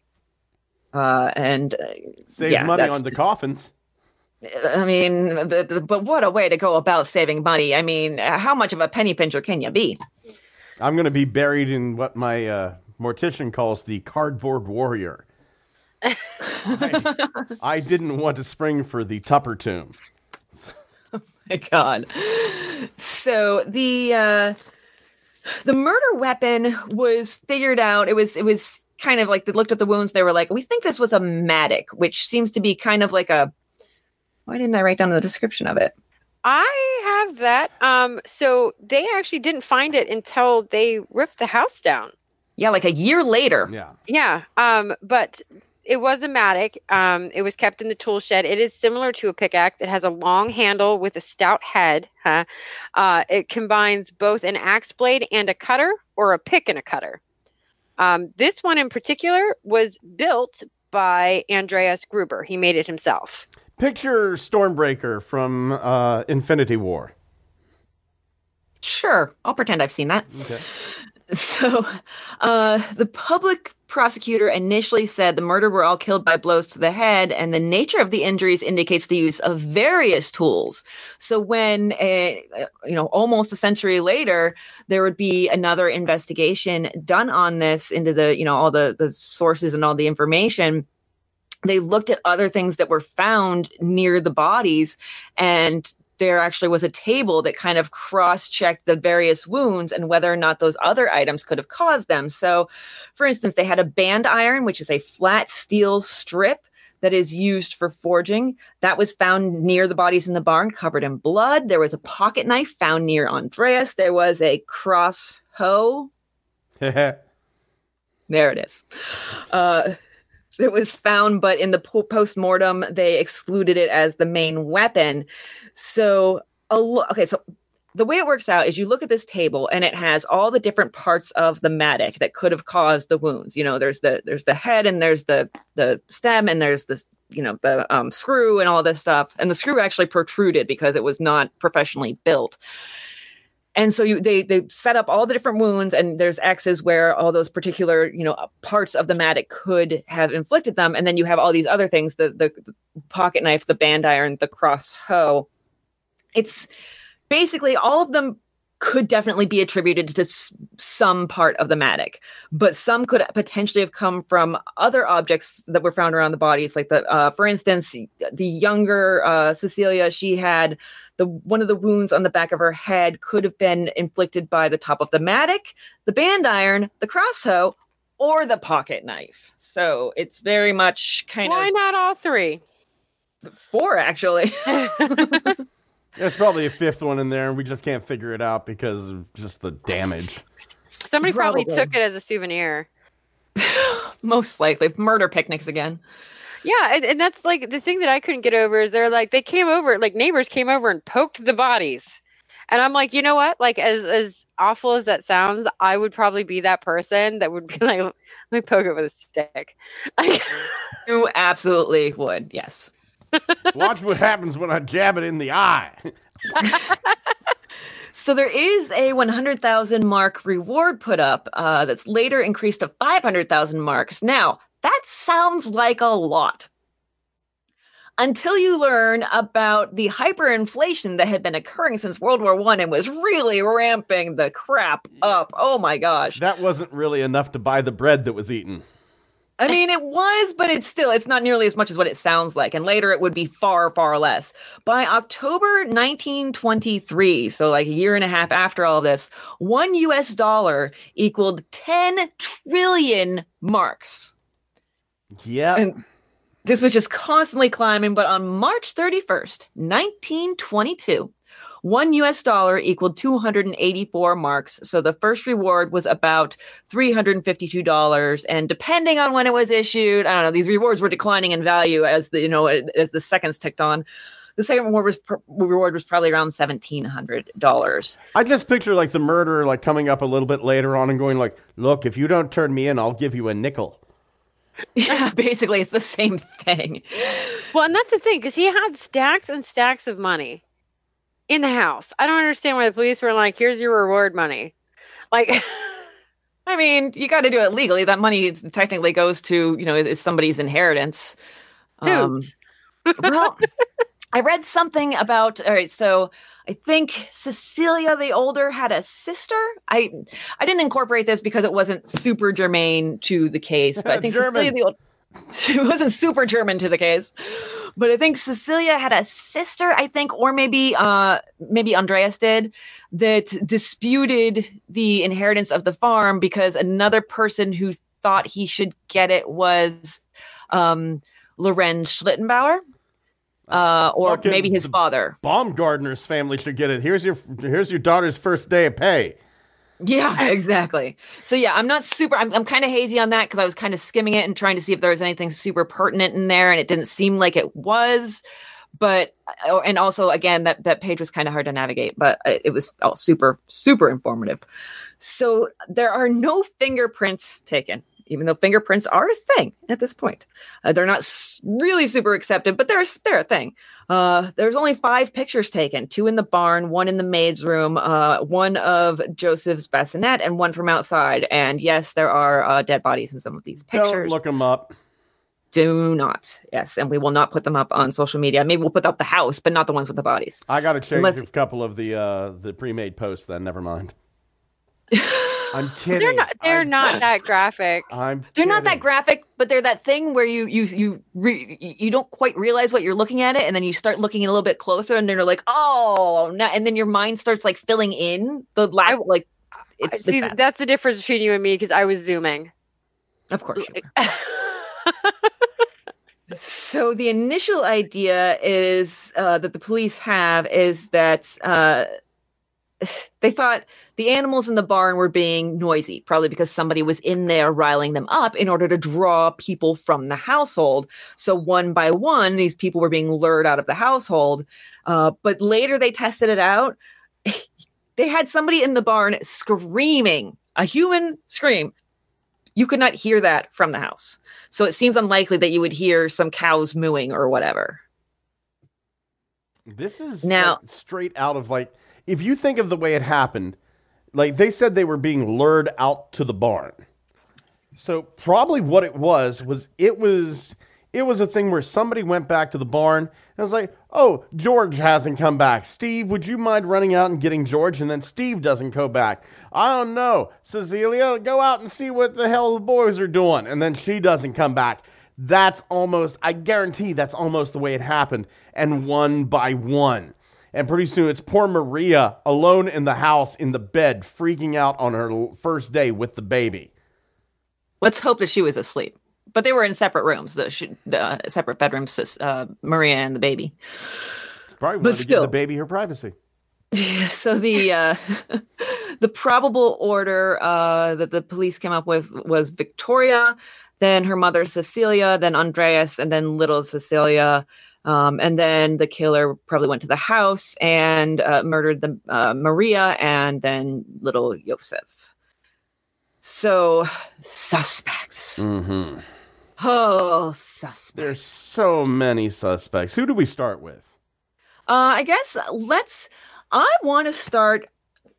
Uh, and uh, Saves yeah, money on the coffins. I mean, the, the, but what a way to go about saving money. I mean, how much of a penny pincher can you be? I'm going to be buried in what my uh, mortician calls the cardboard warrior. [laughs] I, I didn't want to spring for the Tupper tomb. [laughs] my god so the uh the murder weapon was figured out it was it was kind of like they looked at the wounds they were like we think this was a mattock which seems to be kind of like a why didn't i write down the description of it I have that. Um, so they actually didn't find it until they ripped the house down. yeah like a year later Yeah. Yeah. Um, but it was a mattock. Um, it was kept in the tool shed. It is similar to a pickaxe. It has a long handle with a stout head. Huh? Uh, it combines both an axe blade and a cutter, or a pick and a cutter. Um, this one in particular was built by Andreas Gruber. He made it himself. Picture Stormbreaker from uh, Infinity War. sure i'll pretend i've seen that Okay. [laughs] So, uh, the public prosecutor initially said the murder were all killed by blows to the head, and the nature of the injuries indicates the use of various tools. So, when a, you know almost a century later, there would be another investigation done on this into the you know all the the sources and all the information they looked at other things that were found near the bodies and there actually was a table that kind of cross checked the various wounds and whether or not those other items could have caused them. So, for instance, they had a band iron, which is a flat steel strip that is used for forging. That was found near the bodies in the barn, covered in blood. There was a pocket knife found near Andreas. There was a cross hoe. [laughs] there it is. Uh, it was found, but in the post mortem, they excluded it as the main weapon. So, okay, so the way it works out is you look at this table and it has all the different parts of the mattock that could have caused the wounds. You know, there's the there's the head and there's the the stem and there's the you know the um, screw and all this stuff. And the screw actually protruded because it was not professionally built. And so you, they they set up all the different wounds, and there's X's where all those particular you know parts of the mattock could have inflicted them, and then you have all these other things: the the, the pocket knife, the band iron, the cross hoe it's basically all of them could definitely be attributed to some part of the mattock, but some could potentially have come from other objects that were found around the bodies. Like the, uh, for instance, the younger uh, Cecilia, she had the one of the wounds on the back of her head could have been inflicted by the top of the mattock, the band iron, the cross hoe, or the pocket knife. So it's very much kind Why of why not all three? Four actually. [laughs] [laughs] There's probably a fifth one in there, and we just can't figure it out because of just the damage. Somebody probably, probably took it as a souvenir. [laughs] Most likely, murder picnics again. Yeah, and, and, that's like the thing that I couldn't get over is they're like they came over, like neighbors came over and poked the bodies, and I'm like, you know what? Like as as awful as that sounds, I would probably be that person that would be [laughs] like, let me poke it with a stick. [laughs] you absolutely would, yes. Watch what happens when I jab it in the eye. [laughs] so there is a 100,000 mark reward put up uh, that's later increased to 500,000 marks. Now, that sounds like a lot. Until you learn about the hyperinflation that had been occurring since World War One and was really ramping the crap up. Oh my gosh. That wasn't really enough to buy the bread that was eaten. I mean, it was, but it's still, it's not nearly as much as what it sounds like. And later it would be far, far less. By October 1923, so like a year and a half after all of this, one US dollar equaled 10 trillion marks. Yeah. And this was just constantly climbing. But on March 31st, 1922, one US dollar equaled 284 marks. So the first reward was about $352. And depending on when it was issued, I don't know, these rewards were declining in value as the, you know, as the seconds ticked on. The second reward was pr- reward was probably around seventeen hundred dollars. I just picture like the murderer like coming up a little bit later on and going like, "Look, if you don't turn me in, I'll give you a nickel." [laughs] Yeah, basically, it's the same thing. Well, and that's the thing because he had stacks and stacks of money in the house. I don't understand why the police were like, "Here's your reward money." Like, [laughs] I mean, you got to do it legally. That money technically goes to you know is somebody's inheritance. Um, [laughs] well, I read something about. All right, so I think Cecilia the older had a sister. I I didn't incorporate this because it wasn't super germane to the case, but I [laughs] think Cecilia the older she wasn't super German to the case, but I think Cecilia had a sister, I think, or maybe uh maybe Andreas did that disputed the inheritance of the farm because another person who thought he should get it was um Lorenz Schlittenbauer. Uh, or Fucking maybe his father. Baumgartner's family should get it. Here's your here's your daughter's first day of pay. Yeah, [laughs] exactly. So yeah, I'm not super. I'm, I'm kind of hazy on that because I was kind of skimming it and trying to see if there was anything super pertinent in there, and it didn't seem like it was. But uh, and also again, that that page was kind of hard to navigate, but it was all super super informative. So there are no fingerprints taken. Even though fingerprints are a thing at this point. Uh, they're not s- really super accepted, but they're they're a thing. Uh, there's only five pictures taken: two in the barn, one in the maid's room, uh, one of Joseph's bassinet, and one from outside. And yes, there are uh, dead bodies in some of these Don't pictures. look them up. Do not, yes, and we will not put them up on social media. Maybe we'll put up the house, but not the ones with the bodies. I got to change Unless- a couple of the uh, the pre-made posts. Then never mind. [laughs] I'm [laughs] kidding. They're not. They're I'm, not that [laughs] graphic. I'm. They're not that graphic, but they're that thing where you you you re, you don't quite realize what you're looking at it, and then you start looking a little bit closer, and then you're like, oh, no, and then your mind starts like filling in the la- I- like. I- It's, it's See, bad. that's the difference between you and me because I was zooming. of course. you. [laughs] So the initial idea is uh, that the police have is that uh, [sighs] they thought the animals in the barn were being noisy, probably because somebody was in there riling them up in order to draw people from the household. So one by one, these people were being lured out of the household. Uh, but later they tested it out. [laughs] they had somebody in the barn screaming, a human scream. You could not hear that from the house. So it seems unlikely that you would hear some cows mooing or whatever. This is Now- like, straight out of like if you think of the way it happened, like they said they were being lured out to the barn. So probably what it was was it was it was a thing where somebody went back to the barn and was like, "Oh, George hasn't come back. Steve, would you mind running out and getting George?" And then Steve doesn't go back. I don't know, Cecilia, go out and see what the hell the boys are doing. And then she doesn't come back. That's almost, I guarantee that's almost the way it happened. And one by one. And pretty soon it's poor Maria alone in the house in the bed, freaking out on her first day with the baby. Let's hope that she was asleep. But they were in separate rooms, the, the uh, separate bedrooms, uh, Maria and the baby. Probably But wanted to give the baby her privacy. [laughs] so the uh, [laughs] the probable order uh, that the police came up with was Victoria, then her mother Cecilia, then Andreas, and then little Cecilia. Um, and then the killer probably went to the house and uh, murdered the uh, Maria and then little Joseph. So suspects. Mm-hmm. Oh, suspects. There's so many suspects. Who do we start with? Uh, I guess let's. I want to start.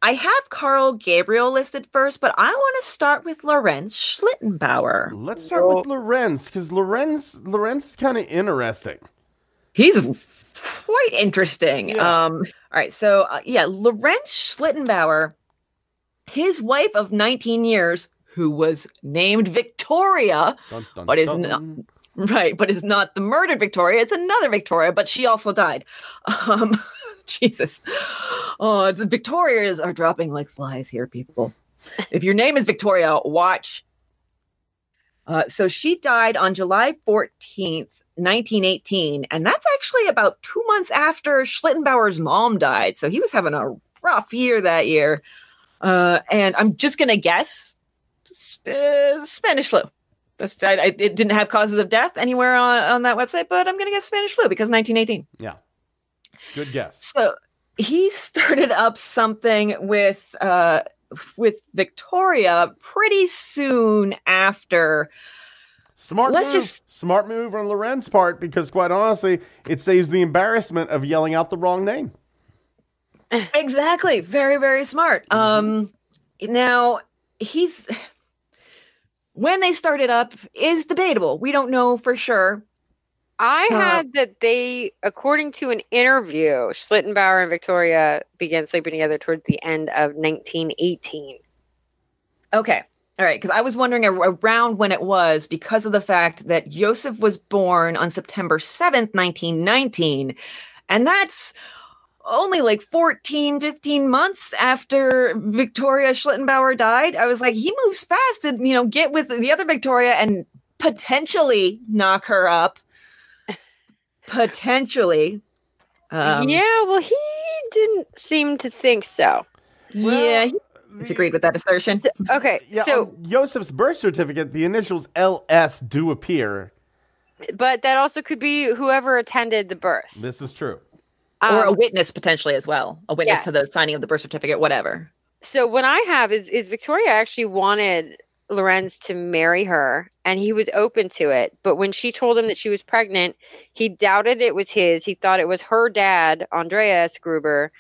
I have Carl Gabriel listed first, but I want to start with Lorenz Schlittenbauer. Let's start with Lorenz because Lorenz Lorenz is kind of interesting. He's quite interesting. Yeah. Um, all right, so uh, yeah, Lorenz Schlittenbauer, his wife of 19 years, who was named Victoria, Dun, dun, But is dun. not- Right, but it's not the murdered Victoria. It's another Victoria, but she also died. Um, [laughs] Jesus. Oh, the Victorias are dropping like flies here, people. If your name is Victoria, watch. Uh, so she died on July 14th, 1918. And that's actually about two months after Schlittenbauer's mom died. So he was having a rough year that year. Uh, and I'm just going to guess sp- Spanish flu. That's I, I, it didn't have causes of death anywhere on, on that website, but I'm going to guess Spanish flu because 1918. Yeah, good guess. So he started up something with uh, with Victoria pretty soon after. Smart Let's move. just- smart move on Lorenz's part because quite honestly, it saves the embarrassment of yelling out the wrong name. Exactly, very very smart. Um, now he's [sighs] when they started up is debatable. We don't know for sure. I Uh, had that they, according to an interview, Schlittenbauer and Victoria began sleeping together towards the end of 1918. Okay. All right. Because I was wondering around when it was because of the fact that Joseph was born on September 7th, 1919. And that's only like 14, 15 months after Victoria Schlittenbauer died. I was like, he moves fast to, you know, get with the other Victoria and potentially knock her up. Potentially. Um, yeah, well, he didn't seem to think so. yeah. He The- disagreed with that assertion. Okay, Yeah, so, on Joseph's birth certificate, the initials LS do appear. but that also could be whoever attended the birth. This is true. or a Um, witness potentially as well. A witness Yes. to the signing of the birth certificate, whatever. so what I have is is Victoria actually wanted Lorenz to marry her and he was open to it. But when she told him that she was pregnant, he doubted it was his. He thought it was her dad, Andreas Gruber,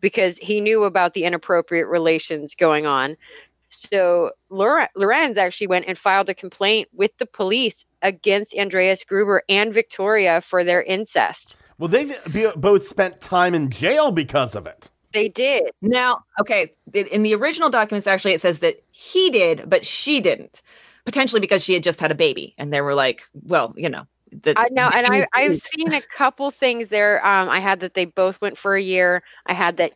because he knew about the inappropriate relations going on. So Lorenz actually went and filed a complaint with the police against Andreas Gruber and Victoria for their incest. Well, they both spent time in jail because of it. They did. Now, okay, in the original documents, actually, it says that he did, but she didn't. Potentially because she had just had a baby, and they were like, "Well, you know." The, I know, and I, [laughs] I've seen a couple things there. Um, I had that they both went for a year. I had that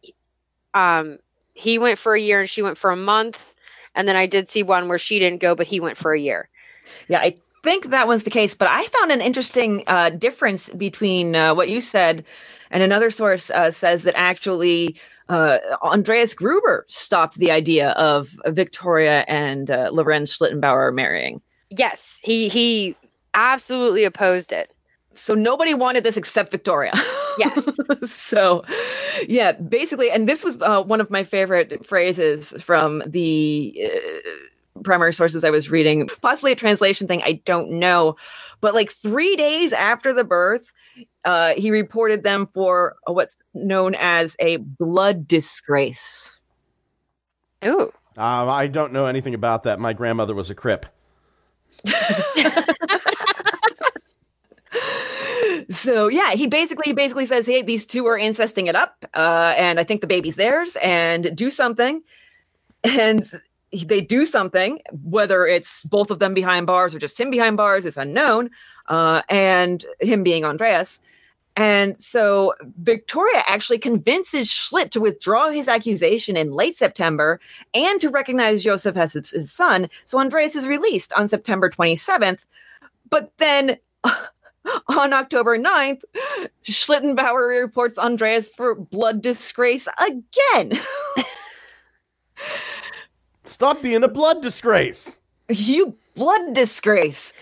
um, he went for a year and she went for a month, and then I did see one where she didn't go, but he went for a year. Yeah, I think that was the case, but I found an interesting uh, difference between uh, what you said and another source uh, says that actually uh, Andreas Gruber stopped the idea of Victoria and uh, Lorenz Schlittenbauer marrying. Yes, he he absolutely opposed it. So nobody wanted this except Victoria. Yes. [laughs] so, yeah, basically, and this was uh, one of my favorite phrases from the uh, primary sources I was reading, possibly a translation thing. I don't know. But like three days after the birth, uh, he reported them for what's known as a blood disgrace. Ooh. Uh, I don't know anything about that. My grandmother was a crip. [laughs] so yeah, he basically he basically says, "Hey, these two are incesting it up, uh, and I think the baby's theirs, and do something." And they do something, whether it's both of them behind bars or just him behind bars is unknown, uh, and him being Andreas. And so Victoria actually convinces Schlitt to withdraw his accusation in late September and to recognize Joseph as his, his son. So Andreas is released on September 27th. But then [laughs] on October 9th, Schlittenbauer reports Andreas for blood disgrace again. [laughs] Stop being a blood disgrace. You blood disgrace.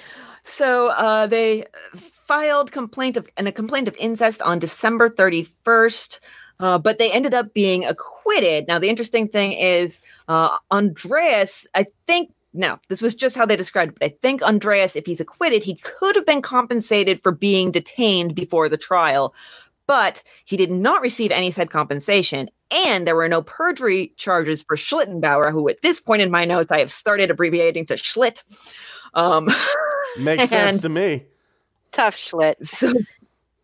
So uh, they filed complaint of and a complaint of incest on December 31st. Uh, but they ended up being acquitted. Now, the interesting thing is, uh, Andreas, I think, now this was just how they described it, but I think Andreas, if he's acquitted, he could have been compensated for being detained before the trial, but he did not receive any said compensation. And there were no perjury charges for Schlittenbauer, who at this point in my notes I have started abbreviating to Schlitt. Um, [laughs] Makes sense to me. Tough Schlitt. So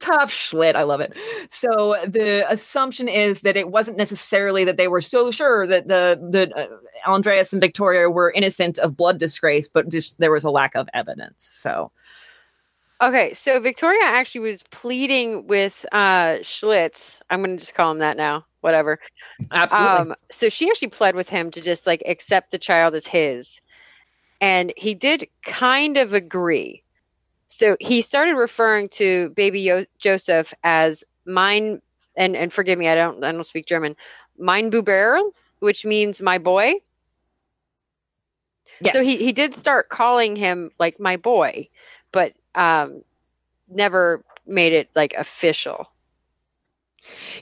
tough Schlitt. I love it. So the assumption is that it wasn't necessarily that they were so sure that the the uh, Andreas and Victoria were innocent of blood disgrace, but just there was a lack of evidence. So. Okay, so Victoria actually was pleading with uh, Schlitz. I'm going to just call him that now whatever. Absolutely. Um, so she actually pled with him to just like accept the child as his. And he did kind of agree. So he started referring to baby Yo- Joseph as mine and and forgive me, I don't I don't speak German. Mein Buber, which means my boy. Yes. So he he did start calling him like my boy, but um never made it like official.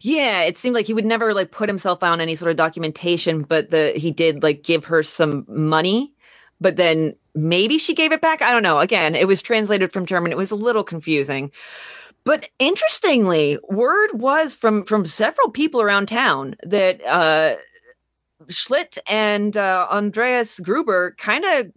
Yeah, it seemed like he would never like put himself on any sort of documentation, but the he did like give her some money, but then maybe she gave it back. I don't know. Again, it was translated from German. It was a little confusing. But interestingly, word was from from several people around town that uh Schlitt and uh, Andreas Gruber kind of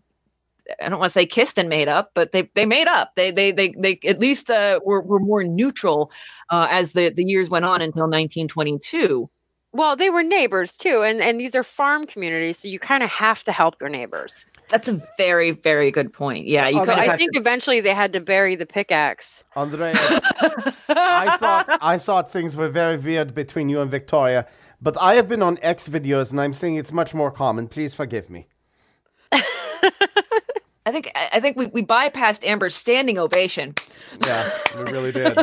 I don't want to say kissed and made up, but they they made up. They they they they at least uh, were were more neutral uh, as the the years went on until 1922. Well, they were neighbors too, and and these are farm communities, so you kind of have to help your neighbors. That's a very very good point. Yeah, you. I think to... eventually they had to bury the pickaxe. Andrea, [laughs] I thought I thought things were very weird between you and Victoria, but I have been on X videos, and I'm saying it's much more common. Please forgive me. [laughs] I think I think we, we bypassed Amber's standing ovation. Yeah, we really [laughs] did.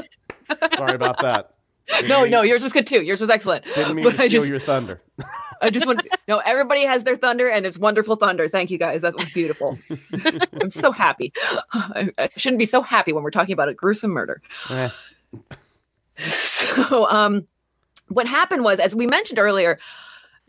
Sorry about that. [laughs] Didn't no, mean, no, yours was good too. Yours was excellent. Didn't mean [laughs] but to steal just, your thunder. I just want no. Everybody has their thunder, and it's wonderful thunder. Thank you guys. That was beautiful. I'm so happy. [sighs] I, I, shouldn't be so happy when we're talking about a gruesome murder. Eh. So, um, what happened was, as we mentioned earlier,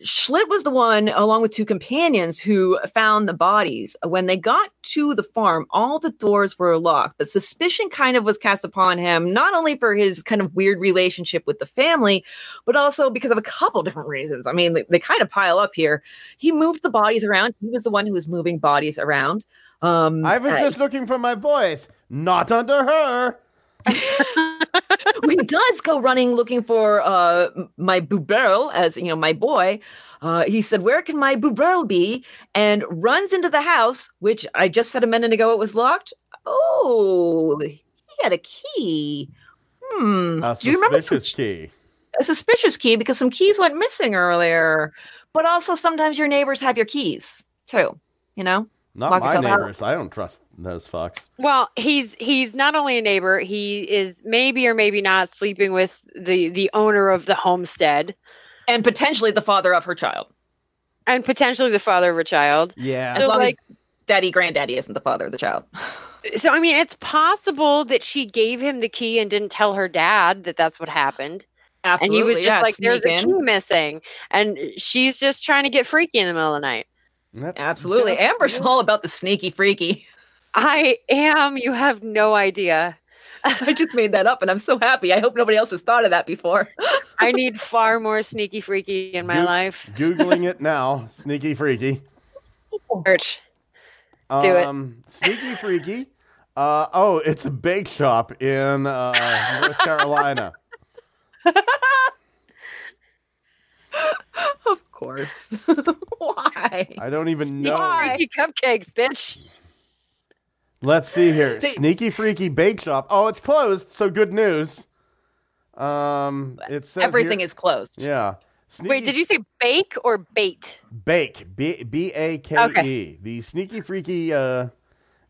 Schlitt was the one, along with two companions, who found the bodies. When they got to the farm, all the doors were locked, but suspicion kind of was cast upon him, not only for his kind of weird relationship with the family, but also because of a couple different reasons. I mean, they, they kind of pile up here. He moved the bodies around. He was the one who was moving bodies around. Um, I was just looking for my voice, not under her. He does go running looking for uh, my Buberl, as you know, my boy. Uh, he said, "Where can my Buberl be?" And runs into the house, which I just said a minute ago it was locked. Oh, he had a key. Hmm. A Do you remember some, suspicious key. a suspicious key because some keys went missing earlier? But also sometimes your neighbors have your keys too. You know. Not Walk my yourself out. neighbors. I don't trust those fucks. Well, he's he's not only a neighbor, he is maybe or maybe not sleeping with the the owner of the homestead And potentially the father of her child. and potentially the father of a child. Yeah. As So, long like- as daddy, granddaddy isn't the father of the child. [laughs] So I mean, it's possible that she gave him the key and didn't tell her dad that that's what happened. Absolutely. and he was just yeah, like, "There's a key missing," and she's just trying to get freaky in the middle of the night. That's- Absolutely. yeah, Amber's yeah. all about the sneaky freaky. I am. You have no idea. I just made that up and I'm so happy. I hope nobody else has thought of that before. I need far more sneaky freaky in my Goop. life. Googling it [laughs] now. Sneaky freaky. Search. Do it. Um, Sneaky freaky. Uh, oh, it's a bake shop in uh, North Carolina. [laughs] [laughs] of course. [laughs] Why? I don't even know. Why? freaky cupcakes, bitch. Let's see here. They- Sneaky freaky bake shop. Oh, it's closed. So good news. Um, it says Everything here- is closed. yeah. Sneaky Wait, did you say bake or bait? Bake B B A K E. The sneaky freaky uh,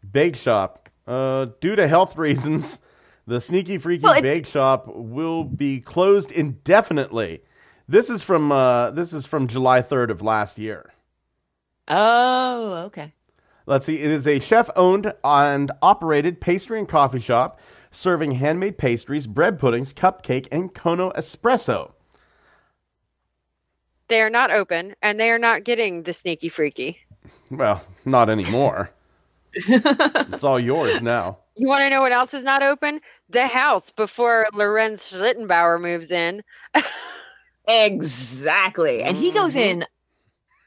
bake shop. Uh, due to health reasons, the sneaky freaky Well, bake shop will be closed indefinitely. This is from uh, this is from July third of last year. Oh, okay. Let's see. It is a chef owned and operated pastry and coffee shop serving handmade pastries, bread puddings, cupcake, and Kona espresso. They are not open, and they are not getting the sneaky freaky. [laughs] Well, not anymore. [laughs] it's all yours now. You want to know what else is not open? The house before Lorenz Schlittenbauer moves in. [laughs] Exactly. And he goes in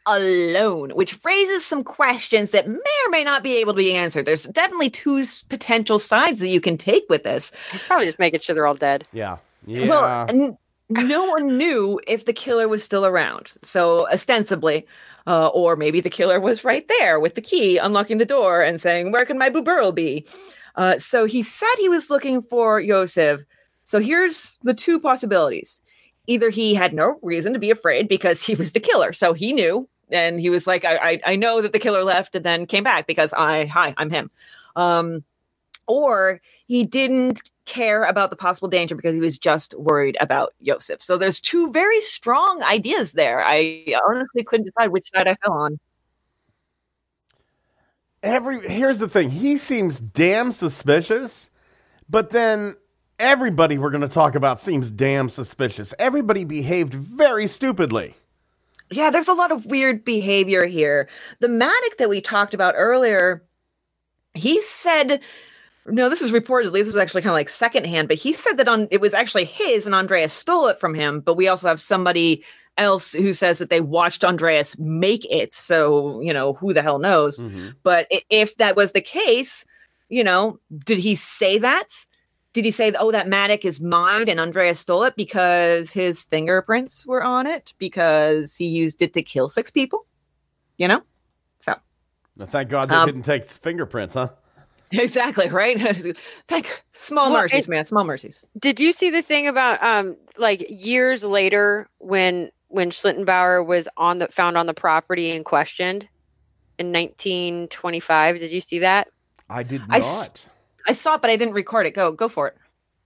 alone, which raises some questions that may or may not be able to be answered. There's definitely two potential sides that you can take with this. He's probably just making sure they're all dead. Yeah. Yeah. Well, n- no one knew if the killer was still around. So ostensibly, uh, or maybe the killer was right there with the key, unlocking the door and saying, "Where can my Buberl be?" Uh, so he said he was looking for Josef. So here's the two possibilities: either he had no reason to be afraid because he was the killer, so he knew, and he was like, "I, I, I know that the killer left and then came back because I, hi, I'm him," um, or he didn't care about the possible danger because he was just worried about Josef. So there's two very strong ideas there. I honestly couldn't decide which side I fell on. every here's the thing he seems damn suspicious but then everybody we're going to talk about seems damn suspicious everybody behaved very stupidly Yeah, there's a lot of weird behavior here. The mattock that we talked about earlier, he said, no, this was reportedly, this was actually kind of like secondhand, but he said that on it was actually his and Andreas stole it from him. But we also have somebody else who says that they watched Andreas make it. So, you know, who the hell knows? Mm-hmm. But if that was the case, you know, did he say that? Did he say, oh, that mattock is mine and Andreas stole it because his fingerprints were on it because he used it to kill six people? You know? So, Now, thank god they Um, didn't take fingerprints huh [laughs] exactly, right? [laughs] Thank small Well, mercies, it- man. Small mercies. Did you see the thing about um like years later when when Schlittenbauer was on the found on the property and questioned in 1925? Did you see that? i did I not s- I saw it, but I didn't record it. Go, go for it.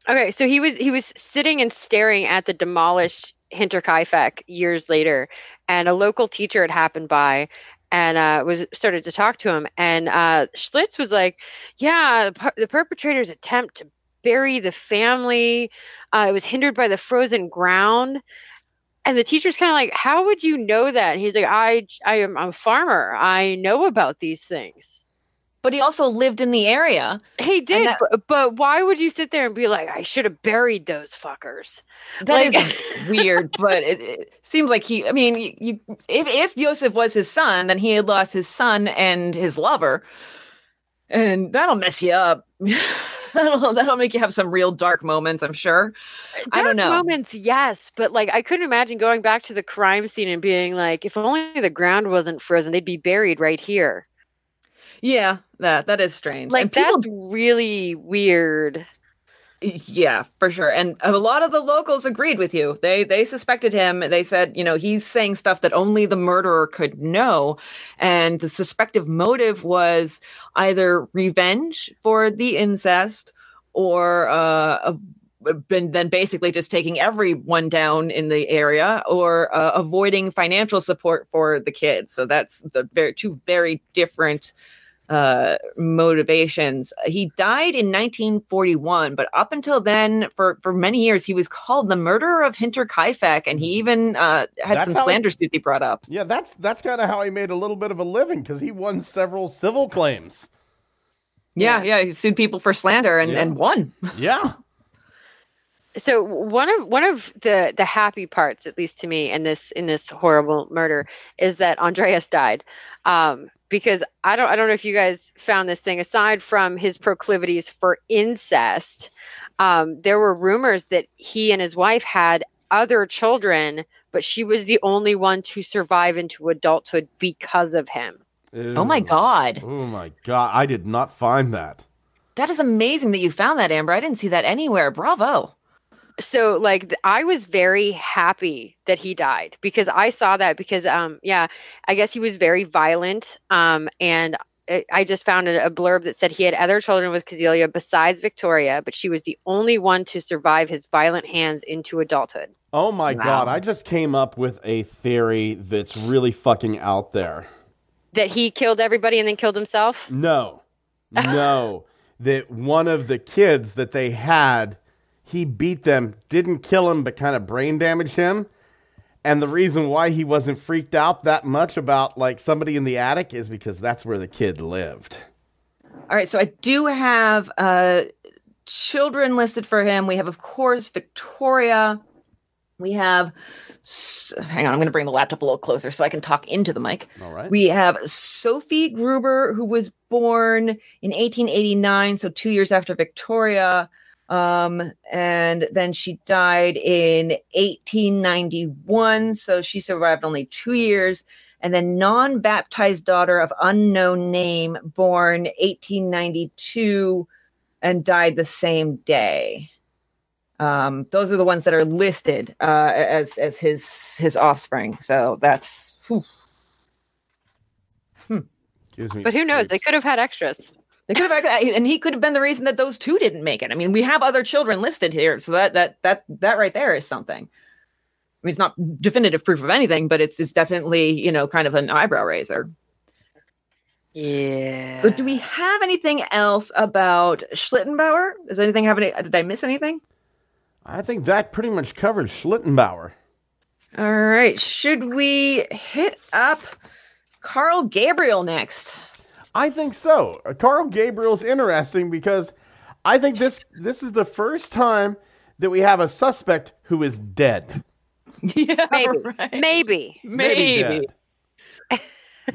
Okay, so he was he was sitting and staring at the demolished Hinterkaifeck years later, and a local teacher had happened by and uh, was started to talk to him, and uh, Schlitz was like, "Yeah, the, the perpetrator's attempt to bury the family uh, it was hindered by the frozen ground." And the teacher's kind of like, "How would you know that?" And he's like, "I, I am I'm a farmer. I know about these things." But he also lived in the area. He did, that- but, but why would you sit there and be like, "I should have buried those fuckers"? That is Like- weird, but it, it seems like he. I mean, you, you, if if Josef was his son, then he had lost his son and his lover, and that'll mess you up. [laughs] that'll that'll make you have some real dark moments. I'm sure. I don't know. moments, yes, but like I couldn't imagine going back to the crime scene and being like, if only the ground wasn't frozen, they'd be buried right here. Yeah, that that is strange. Like and people that's really weird. Yeah, for sure. And a lot of the locals agreed with you. They they suspected him. They said, you know, he's saying stuff that only the murderer could know. And the suspective motive was either revenge for the incest or uh been then basically just taking everyone down in the area or uh, avoiding financial support for the kids. So that's the very two very different uh, motivations. He died in 1941, but up until then, for for many years, he was called the murderer of Hinterkaifeck, and he even uh, had That's some how- slander suits he brought up. Yeah, that's that's kind of how he made a little bit of a living because he won several civil claims. Yeah, yeah, he sued people for slander and, Yeah. and won. [laughs] Yeah. so one of one of the the happy parts at least to me in this in this horrible murder is that andreas died um because i don't i don't know if you guys found this thing aside from his proclivities for incest um there were rumors that he and his wife had other children but she was the only one to survive into adulthood because of him Oh my god, Oh my god! I did not find that. that is amazing that you found that, Amber. I didn't see that anywhere. Bravo. So like i was very happy that he died because i saw that because um yeah i guess he was very violent um and I- I just found a a blurb that said he had other children with Kazelia besides Victoria, but she was the only one to survive his violent hands into adulthood. Oh my Wow. god! I just came up with a theory that's really fucking out there. That he killed everybody and then killed himself. No, no, [laughs] that one of the kids that they had, he beat them, didn't kill him, but kind of brain damaged him. And the reason why he wasn't freaked out that much about like somebody in the attic is because that's where the kid lived. All right, so I do have uh children listed for him. We have, of course, Victoria. We have. Hang on, I'm going to bring the laptop a little closer so I can talk into the mic. All right. We have Sophie Gruber, who was born in 1889, so two years after Victoria. Um, and then she died in 1891, so she survived only two years. And then non baptized daughter of unknown name, born 1892 and died the same day. Um, those are the ones that are listed uh, as as his his offspring. So that's whew. Gives me But who knows? They could have had extras. They could have, and he could have been the reason that those two didn't make it. I mean, we have other children listed here, so that that that that right there is something. I mean, it's not definitive proof of anything, but it's it's definitely you know kind of an eyebrow raiser. Yeah. So, do we have anything else about Schlittenbauer? Does anything have any? Did I miss anything? I think that pretty much covered Schlittenbauer. All right, should we hit up Carl Gabriel next? I think so. Uh, Carl Gabriel's interesting because I think this this is the first time that we have a suspect who is dead. [laughs] yeah, Maybe. right. Maybe. Maybe. dead.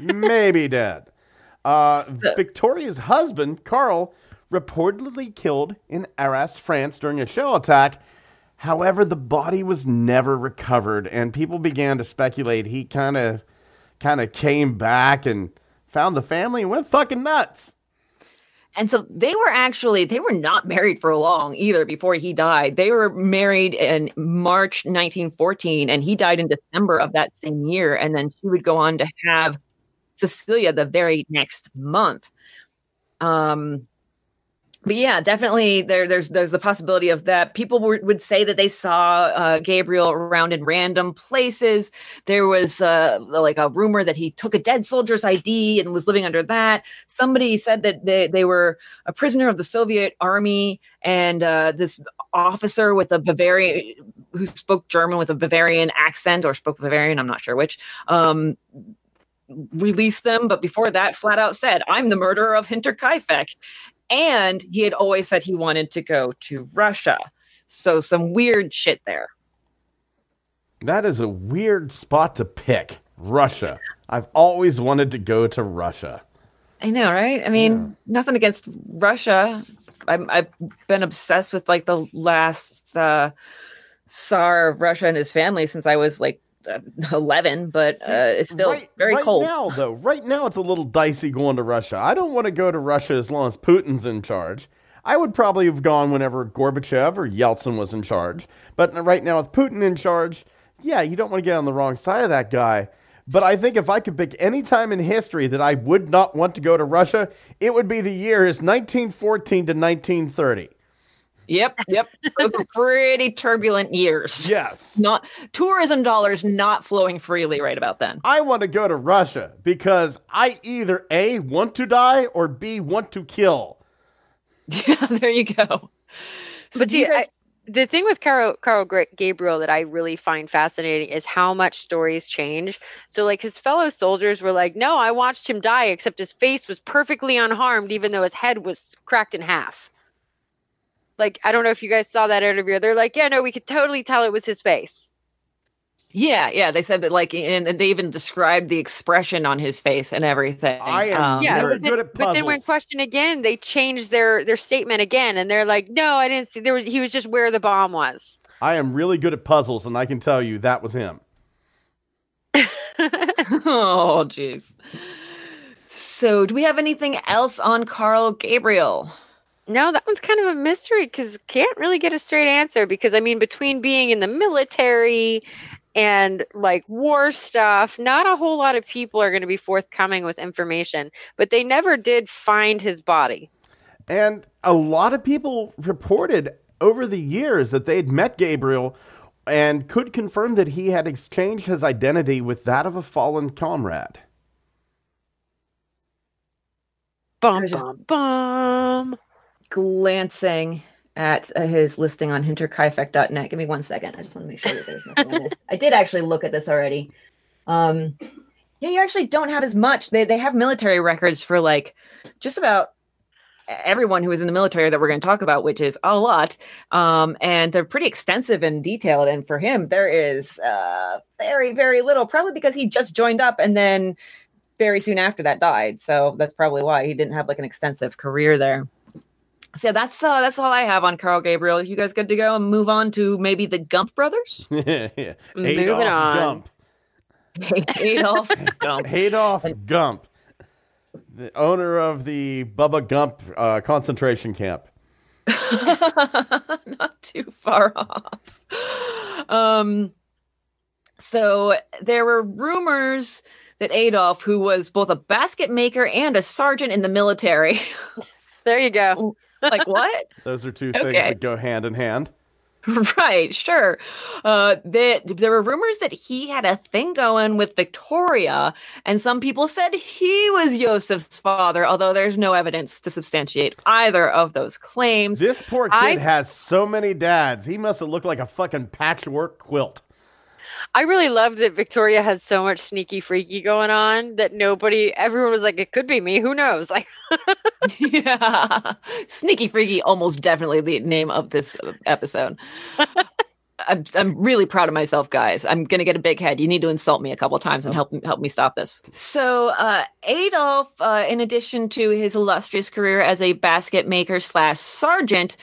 [laughs] Maybe dead. Uh, [laughs] So- Victoria's husband, Carl, reportedly killed in Arras, France during a shell attack. However, the body was never recovered, and people began to speculate he kind of kind of came back and found the family and went fucking nuts. And so they were actually they were not married for long either before he died. They were married in March 1914 and he died in December of that same year and then she would go on to have Cecilia the very next month. Um but yeah, definitely there there's there's a possibility of that. People would say that they saw uh, Gabriel around in random places. There was uh, like a rumor that he took a dead soldier's ID and was living under that. Somebody said that they, they were a prisoner of the Soviet army and uh, this officer with a Bavarian who spoke German with a Bavarian accent or spoke Bavarian, I'm not sure which, um, released them. But before that, flat out said, I'm the murderer of Hinterkaifeck. And he had always said he wanted to go to Russia. So some weird shit there. That is a weird spot to pick. Russia. I've always wanted to go to Russia. I know, right? I mean, yeah. nothing against Russia. I'm, I've been obsessed with like the last uh, Tsar of Russia and his family since I was like [laughs] 11, but uh, it's still right, very right cold. now, though, right now it's a little dicey going to Russia. I don't want to go to Russia as long as Putin's in charge. I would probably have gone whenever Gorbachev or Yeltsin was in charge. But right now, with Putin in charge, yeah, you don't want to get on the wrong side of that guy. But I think if I could pick any time in history that I would not want to go to Russia, it would be the years 1914 to 1930. Yep, yep. Those were pretty turbulent years. Yes. Not tourism dollars not flowing freely right about then. I want to go to Russia because I either A want to die or B want to kill. [laughs] Yeah, there you go. So but do you, guys, the thing with Carl, Carl Gabriel that I really find fascinating is how much stories change. So, like, his fellow soldiers were like, No, I watched him die, except his face was perfectly unharmed, even though his head was cracked in half. Like, I don't know if you guys saw that interview. They're like, Yeah, no, we could totally tell it was his face. Yeah, yeah. They said that, like, and they even described the expression on his face and everything. I am um, yeah, very good at puzzles. But then, when questioned again, they changed their their statement again, and they're like, "No, I didn't see. There was he was just where the bomb was." I am really good at puzzles, and I can tell you that was him. [laughs] [laughs] oh, jeez. So, do we have anything else on Carl Gabriel? No, that one's kind of a mystery because can't really get a straight answer. Because I mean, between being in the military and like war stuff, not a whole lot of people are going to be forthcoming with information, but they never did find his body. And a lot of people reported over the years that they'd met Gabriel and could confirm that he had exchanged his identity with that of a fallen comrade. Bum, bum, bum. Glancing at uh, his listing on hinterkaifeck.net. Give me one second. I just want to make sure that there's nothing on this. I did actually look at this already. Um, yeah, you actually don't have as much. They they have military records for like just about everyone who is in the military that we're going to talk about, which is a lot. Um, and they're pretty extensive and detailed. And for him, there is uh, very, very little, probably because he just joined up and then very soon after that died. So that's probably why he didn't have like an extensive career there. So that's uh, that's all I have on Carl Gabriel. You guys good to go and move on to maybe the Gump brothers? [laughs] yeah, Moving on. Gump. [laughs] Adolf Gump. [laughs] Adolf Gump, the owner of the Bubba Gump uh, concentration camp. Not too far off. Um, so there were rumors that Adolf, who was both a basket maker and a sergeant in the military, there you go like what? [laughs] Those are two things that go hand in hand. Right, sure. Uh, that there were rumors that he had a thing going with Victoria, and some people said he was Joseph's father, although there's no evidence to substantiate either of those claims. This poor kid I... has so many dads. He must have looked like a fucking patchwork quilt. I really love that Victoria has so much sneaky freaky going on that nobody, everyone was like, it could be me. Who knows? [laughs] Like, yeah, [laughs] sneaky freaky, almost definitely the name of this episode. [laughs] I'm, I'm really proud of myself, guys. I'm gonna get a big head. You need to insult me a couple times and help help me stop this. So, uh, Adolf, uh, in addition to his illustrious career as a basket maker slash sergeant,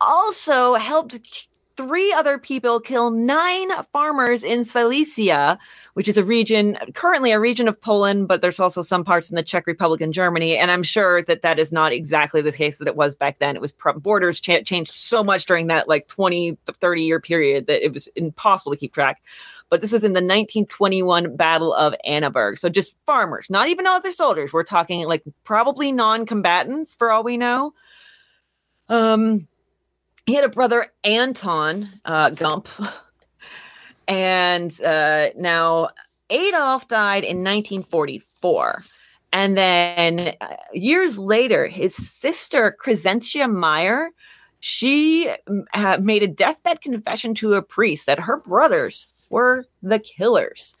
also helped three other people kill nine farmers in Silesia, which is a region, currently a region of Poland, but there's also some parts in the Czech Republic and Germany. And I'm sure that that is not exactly the case that it was back then. It was borders cha- changed so much during that like 20, 30 year period that it was impossible to keep track. But this was in the 1921 Battle of Annaberg. So just farmers, not even other soldiers. We're talking like probably non combatants for all we know. Um, he had a brother Anton uh, Gump, and uh, now Adolf died in 1944. And then uh, years later, his sister Crescentia Meyer she mm, made a deathbed confession to a priest that her brothers were the killers.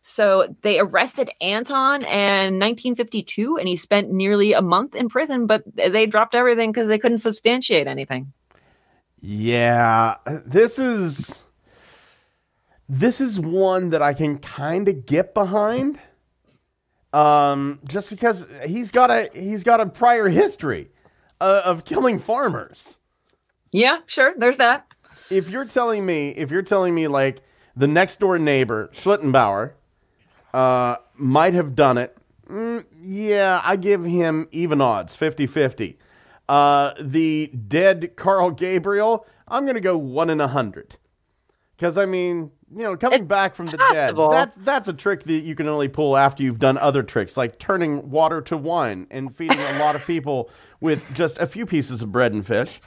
So they arrested Anton in 1952 and he spent nearly a month in prison, but they dropped everything because they couldn't substantiate anything. Yeah, this is this is one that I can kind of get behind. Um, just because he's got a he's got a prior history uh, of killing farmers. Yeah, sure. There's that. If you're telling me, if you're telling me like the next door neighbor Schlittenbauer uh, might have done it, mm, yeah, I give him even odds, 50-50. Uh, the dead Carl Gabriel, I'm gonna go one in a hundred. Because I mean, you know, coming It's back from the dead, that's that's a trick that you can only pull after you've done other tricks, like turning water to wine and feeding a [laughs] lot of people with just a few pieces of bread and fish.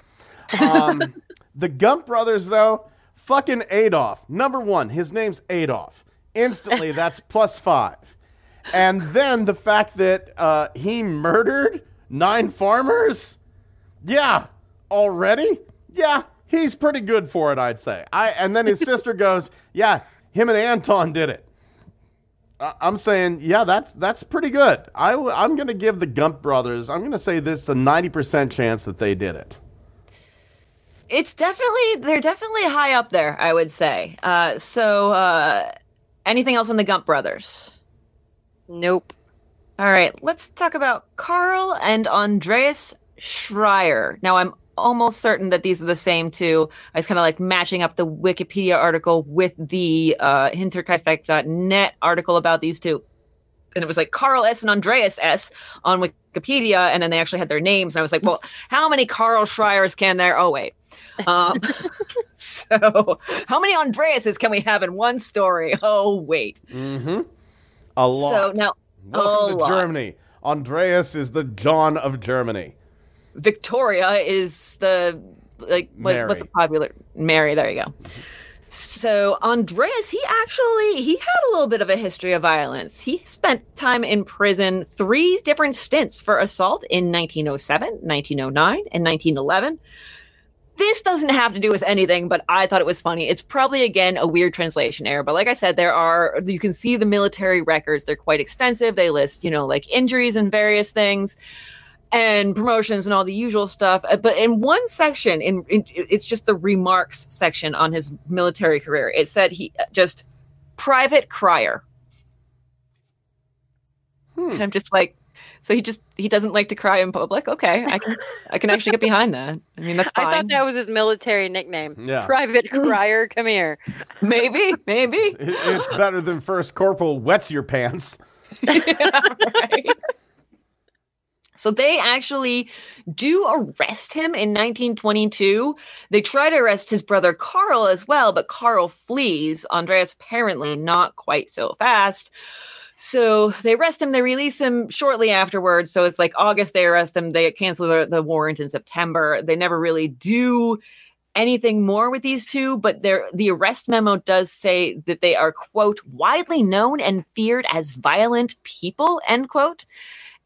Um, [laughs] the Gump brothers, though, fucking Adolf. Number one, his name's Adolf. Instantly, [laughs] that's plus five. And then the fact that uh, he murdered nine farmers. Yeah, already? Yeah, he's pretty good for it, I'd say. I and then his sister [laughs] goes, "Yeah, him and Anton did it." I- I'm saying, yeah, that's that's pretty good. I, I'm going to give the Gump brothers. I'm going to say this a 90% chance that they did it. It's definitely they're definitely high up there, I would say. Uh, so uh, anything else on the Gump brothers? Nope. All right, let's talk about Carl and Andreas Schreier. Now, I'm almost certain that these are the same two. I was kind of like matching up the Wikipedia article with the uh, Hinterkaifeck.net article about these two. And it was like Carl S. and Andreas S. on Wikipedia, and then they actually had their names. And I was like, well, how many Carl Schreiers can there? Oh, wait. Um, [laughs] so, how many Andreases can we have in one story? Oh, wait. A lot. So now, Welcome to lot. Germany. Andreas is the John of Germany. Victoria is the like what, what's a popular Mary. There you go. So Andreas, he actually he had a little bit of a history of violence. He spent time in prison, three different stints for assault in 1907, 1909, and 1911. This doesn't have to do with anything, but I thought it was funny. It's probably again a weird translation error, but like I said, there are you can see the military records. They're quite extensive. They list, you know, like injuries and various things and promotions and all the usual stuff. Uh, But in one section, in, in it's just the remarks section on his military career. It said he uh, just private crier. And I'm just like, so he just he doesn't like to cry in public. Okay, I can I can actually get behind that. I mean, that's [laughs] I thought that was his military nickname. Yeah. Private [laughs] Crier, come here. maybe, maybe. It's better than First Corporal wets your pants. [laughs] right? So they actually do arrest him in 1922. They try to arrest his brother Carl as well, but Carl flees. Andreas apparently not quite so fast. So they arrest him, they release him shortly afterwards. So it's like August, they arrest him, they cancel the, the warrant in September. They never really do anything more with these two, but the arrest memo does say that they are, quote, widely known and feared as violent people, end quote.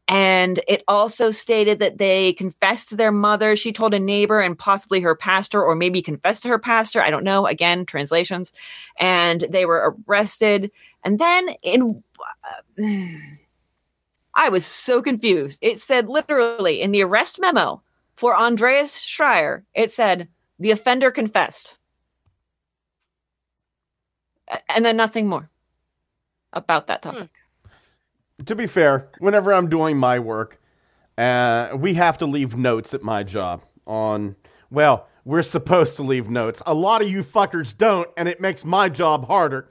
And it also stated that they confessed to their mother. She told a neighbor and possibly her pastor, or maybe confessed to her pastor. I don't know. Again, translations. And they were arrested. And then in. [sighs] I was so confused. It said literally in the arrest memo for Andreas Schreier, it said the offender confessed. And then nothing more about that hmm. topic. To be fair, whenever I'm doing my work, uh, we have to leave notes at my job on, well, we're supposed to leave notes. A lot of you fuckers don't, and it makes my job harder.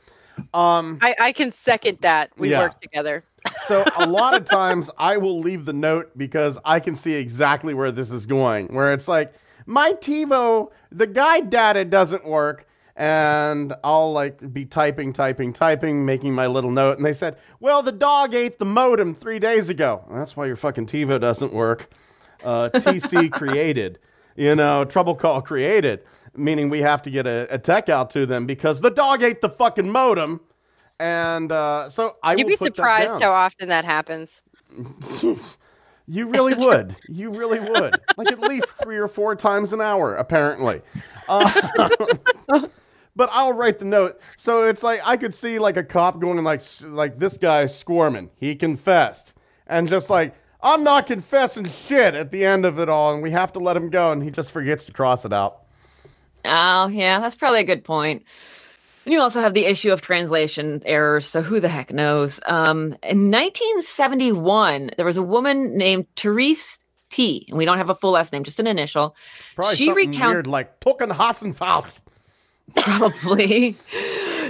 Um, I, I can second that. We Yeah. work together. [laughs] so a lot of times I will leave the note because I can see exactly where this is going. Where it's like my TiVo, the guide data doesn't work, and I'll like be typing, typing, typing, making my little note, and they said, "Well, the dog ate the modem three days ago. That's why your fucking TiVo doesn't work." Uh, TC [laughs] created, you know, trouble call created, meaning we have to get a, a tech out to them because the dog ate the fucking modem. And uh, so I You'd will be put that surprised down. how often that happens. [laughs] You really [laughs] would. You really would. Like at least three or four times an hour, apparently. Uh, but I'll write the note. So it's like I could see like a cop going like like this guy squirming. He confessed, and just like I'm not confessing shit at the end of it all, and we have to let him go, and he just forgets to cross it out. Oh, yeah, that's probably a good point. And you also have the issue of translation errors, so who the heck knows? Um, in 1971, there was a woman named Therese T, and we don't have a full last name, just an initial. Probably she recounted like Tucken Hassenfaust. [laughs] probably.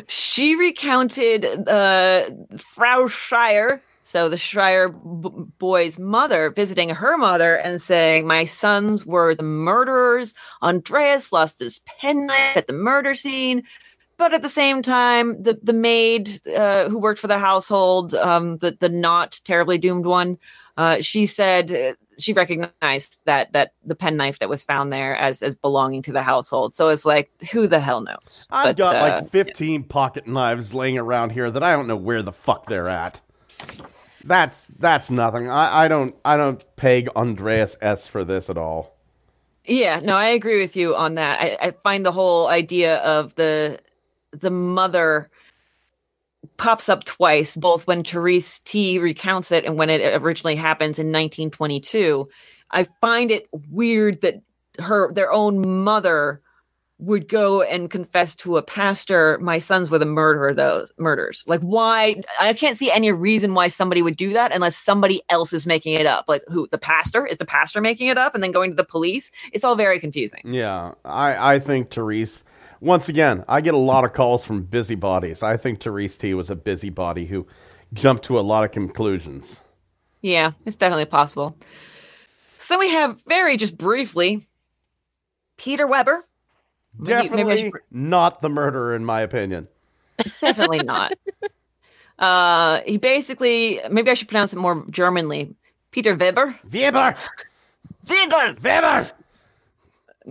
she recounted uh, Frau Schreier, so the Schreier b- boy's mother, visiting her mother and saying, My sons were the murderers. Andreas lost his penknife at the murder scene. But at the same time, the, the maid uh, who worked for the household, um, the, the not terribly doomed one, uh, she said she recognized that that the penknife that was found there as as belonging to the household. So it's like, who the hell knows? I've But, got uh, like 15 pocket knives laying around here that I don't know where the fuck they're at. That's that's nothing. I, I don't I don't peg Andreas S for this at all. Yeah, no, I agree with you on that. I, I find the whole idea of the the mother pops up twice, both when Therese T recounts it and when it originally happens in 1922. I find it weird that her their own mother would go and confess to a pastor, my sons were the murderer those murders. Like why I can't see any reason why somebody would do that unless somebody else is making it up. Like who the pastor? Is the pastor making it up and then going to the police? It's all very confusing. Yeah, I, I think Therese. Once again, I get a lot of calls from busybodies. I think Therese T was a busybody who jumped to a lot of conclusions. Yeah, it's definitely possible. So we have very just briefly Peter Weber. Maybe- maybe Definitely should- not the murderer, in my opinion. definitely [laughs] not. Uh, he basically, maybe I should pronounce it more Germanly. Peter Weber. Weber, Weber. Weber.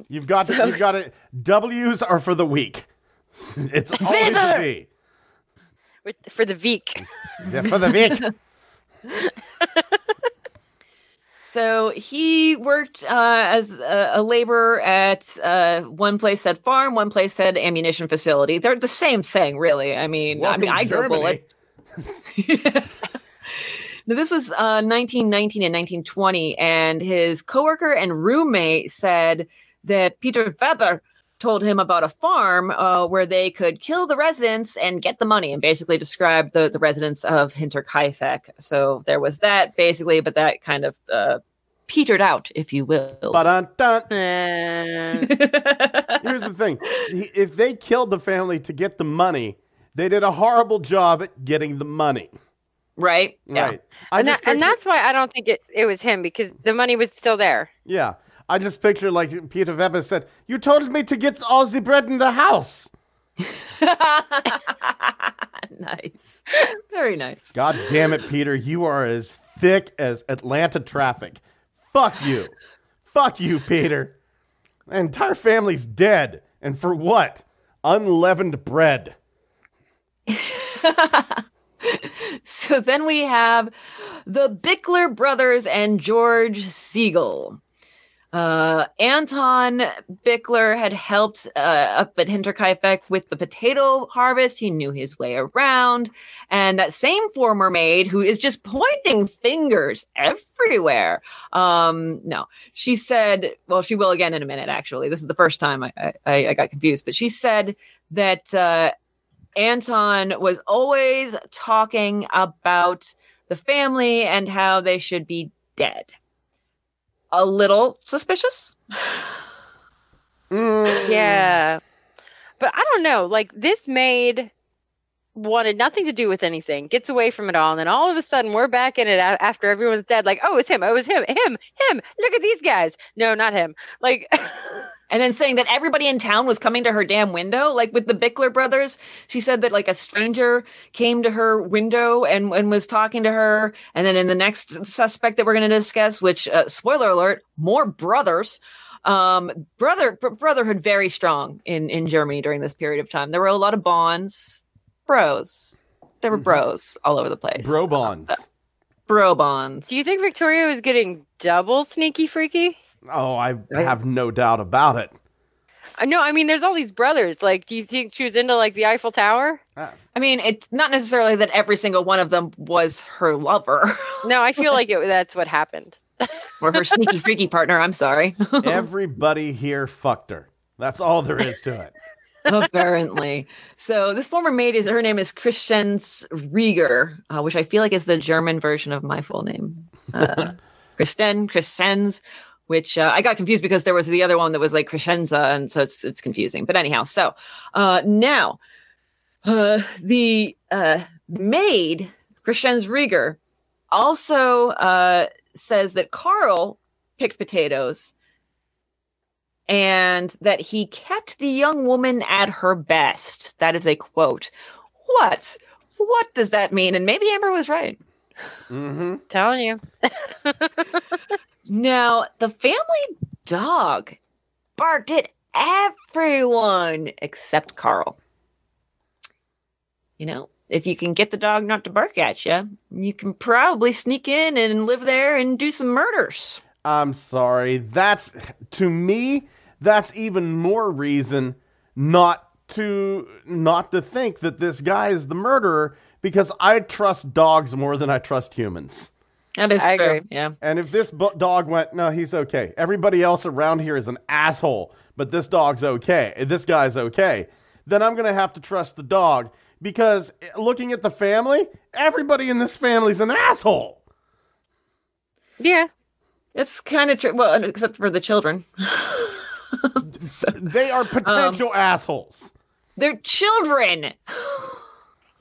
You've got So- you've got it. W's are for the weak. [laughs] It's always a Weber. V. For the Veek. Yeah, for the weak. [laughs] So he worked uh, as a, a laborer at uh, one place said farm, one place said ammunition facility. They're the same thing, really. I mean, I mean, I to grow bullets. [laughs] Now, this was uh, 1919 and 1920, and his coworker and roommate said that Peter Weber told him about a farm uh, where they could kill the residents and get the money, and basically described the, the residents of Hinterkaifeck. So there was that, basically, but that kind of uh, petered out, if you will. Ba-dun-dun. [laughs] Here's the thing: if they killed the family to get the money, they did a horrible job at getting the money. right? Yeah. Right. And, that, and that's why I don't think it, it was him because the money was still there. yeah. I just picture like Peter Weber said, "You told me to get all the bread in the house." [laughs] nice. Very nice. God damn it, Peter! You are as thick as Atlanta traffic. Fuck you. Fuck you, Peter. The entire family's dead, and for what? Unleavened bread. [laughs] So then we have the Bickler brothers and George Siegel. Uh, Anton Bickler had helped uh, up at Hinterkaifeck with the potato harvest. He knew his way around. And that same former maid who is just pointing fingers everywhere. Um, no, she said, well, she will again in a minute, actually. This is the first time I, I, I got confused, but she said that uh, Anton was always talking about the family and how they should be dead. A little suspicious. Mm. Yeah. But I don't know. Like this maid wanted nothing to do with anything, gets away from it all, and then all of a sudden we're back in it a- after everyone's dead. Like, oh, it's him. Oh, it's him. Him. Him. Look at these guys. No, not him. Like, [laughs] And then saying that everybody in town was coming to her damn window. Like with the Bickler brothers, she said that like a stranger came to her window and, and was talking to her. And then in the next suspect that we're going to discuss, which, uh, spoiler alert, more brothers. Um, brother br- brotherhood very strong in in Germany during this period of time. There were a lot of bonds, bros. There were bros all over the place. Bro bonds. bro bonds. Do you think Victoria was getting double sneaky freaky? Oh, I have no doubt about it. Uh, No, I mean, there's all these brothers. Like, do you think she was into like the Eiffel Tower? I mean, it's not necessarily that every single one of them was her lover No, I feel like it, that's what happened. [laughs] or her sneaky freaky partner. I'm sorry. [laughs] Everybody here fucked her. That's all there is to it. Apparently. So this former maid is her name is Christians Rieger, uh, which I feel like is the German version of my full name. Uh, [laughs] Kristen, Christens, which uh, I got confused because there was the other one that was like Crescenza, and so it's it's confusing. But anyhow, so uh, now uh, the uh, maid Christians Rieger also uh, says that Carl picked potatoes and that he kept the young woman at her best. That is a quote. What? What does that mean? And maybe Amber was right. Mm-hmm. Telling you. [laughs] Now, the family dog barked at everyone except Carl. You know, if you can get the dog not to bark at you, you can probably sneak in and live there and do some murders. I'm sorry. That's to me. That's even more reason not to not to think that this guy is the murderer because I trust dogs more than I trust humans. That is I true. agree. Yeah. And if this bu- dog went, no, he's okay. Everybody else around here is an asshole, but this dog's okay. This guy's okay. Then I'm gonna have to trust the dog because eh, looking at the family, everybody in this family's an asshole. Yeah. It's kind of true. Well, except for the children. [laughs] So, They are potential assholes. they're children. [laughs]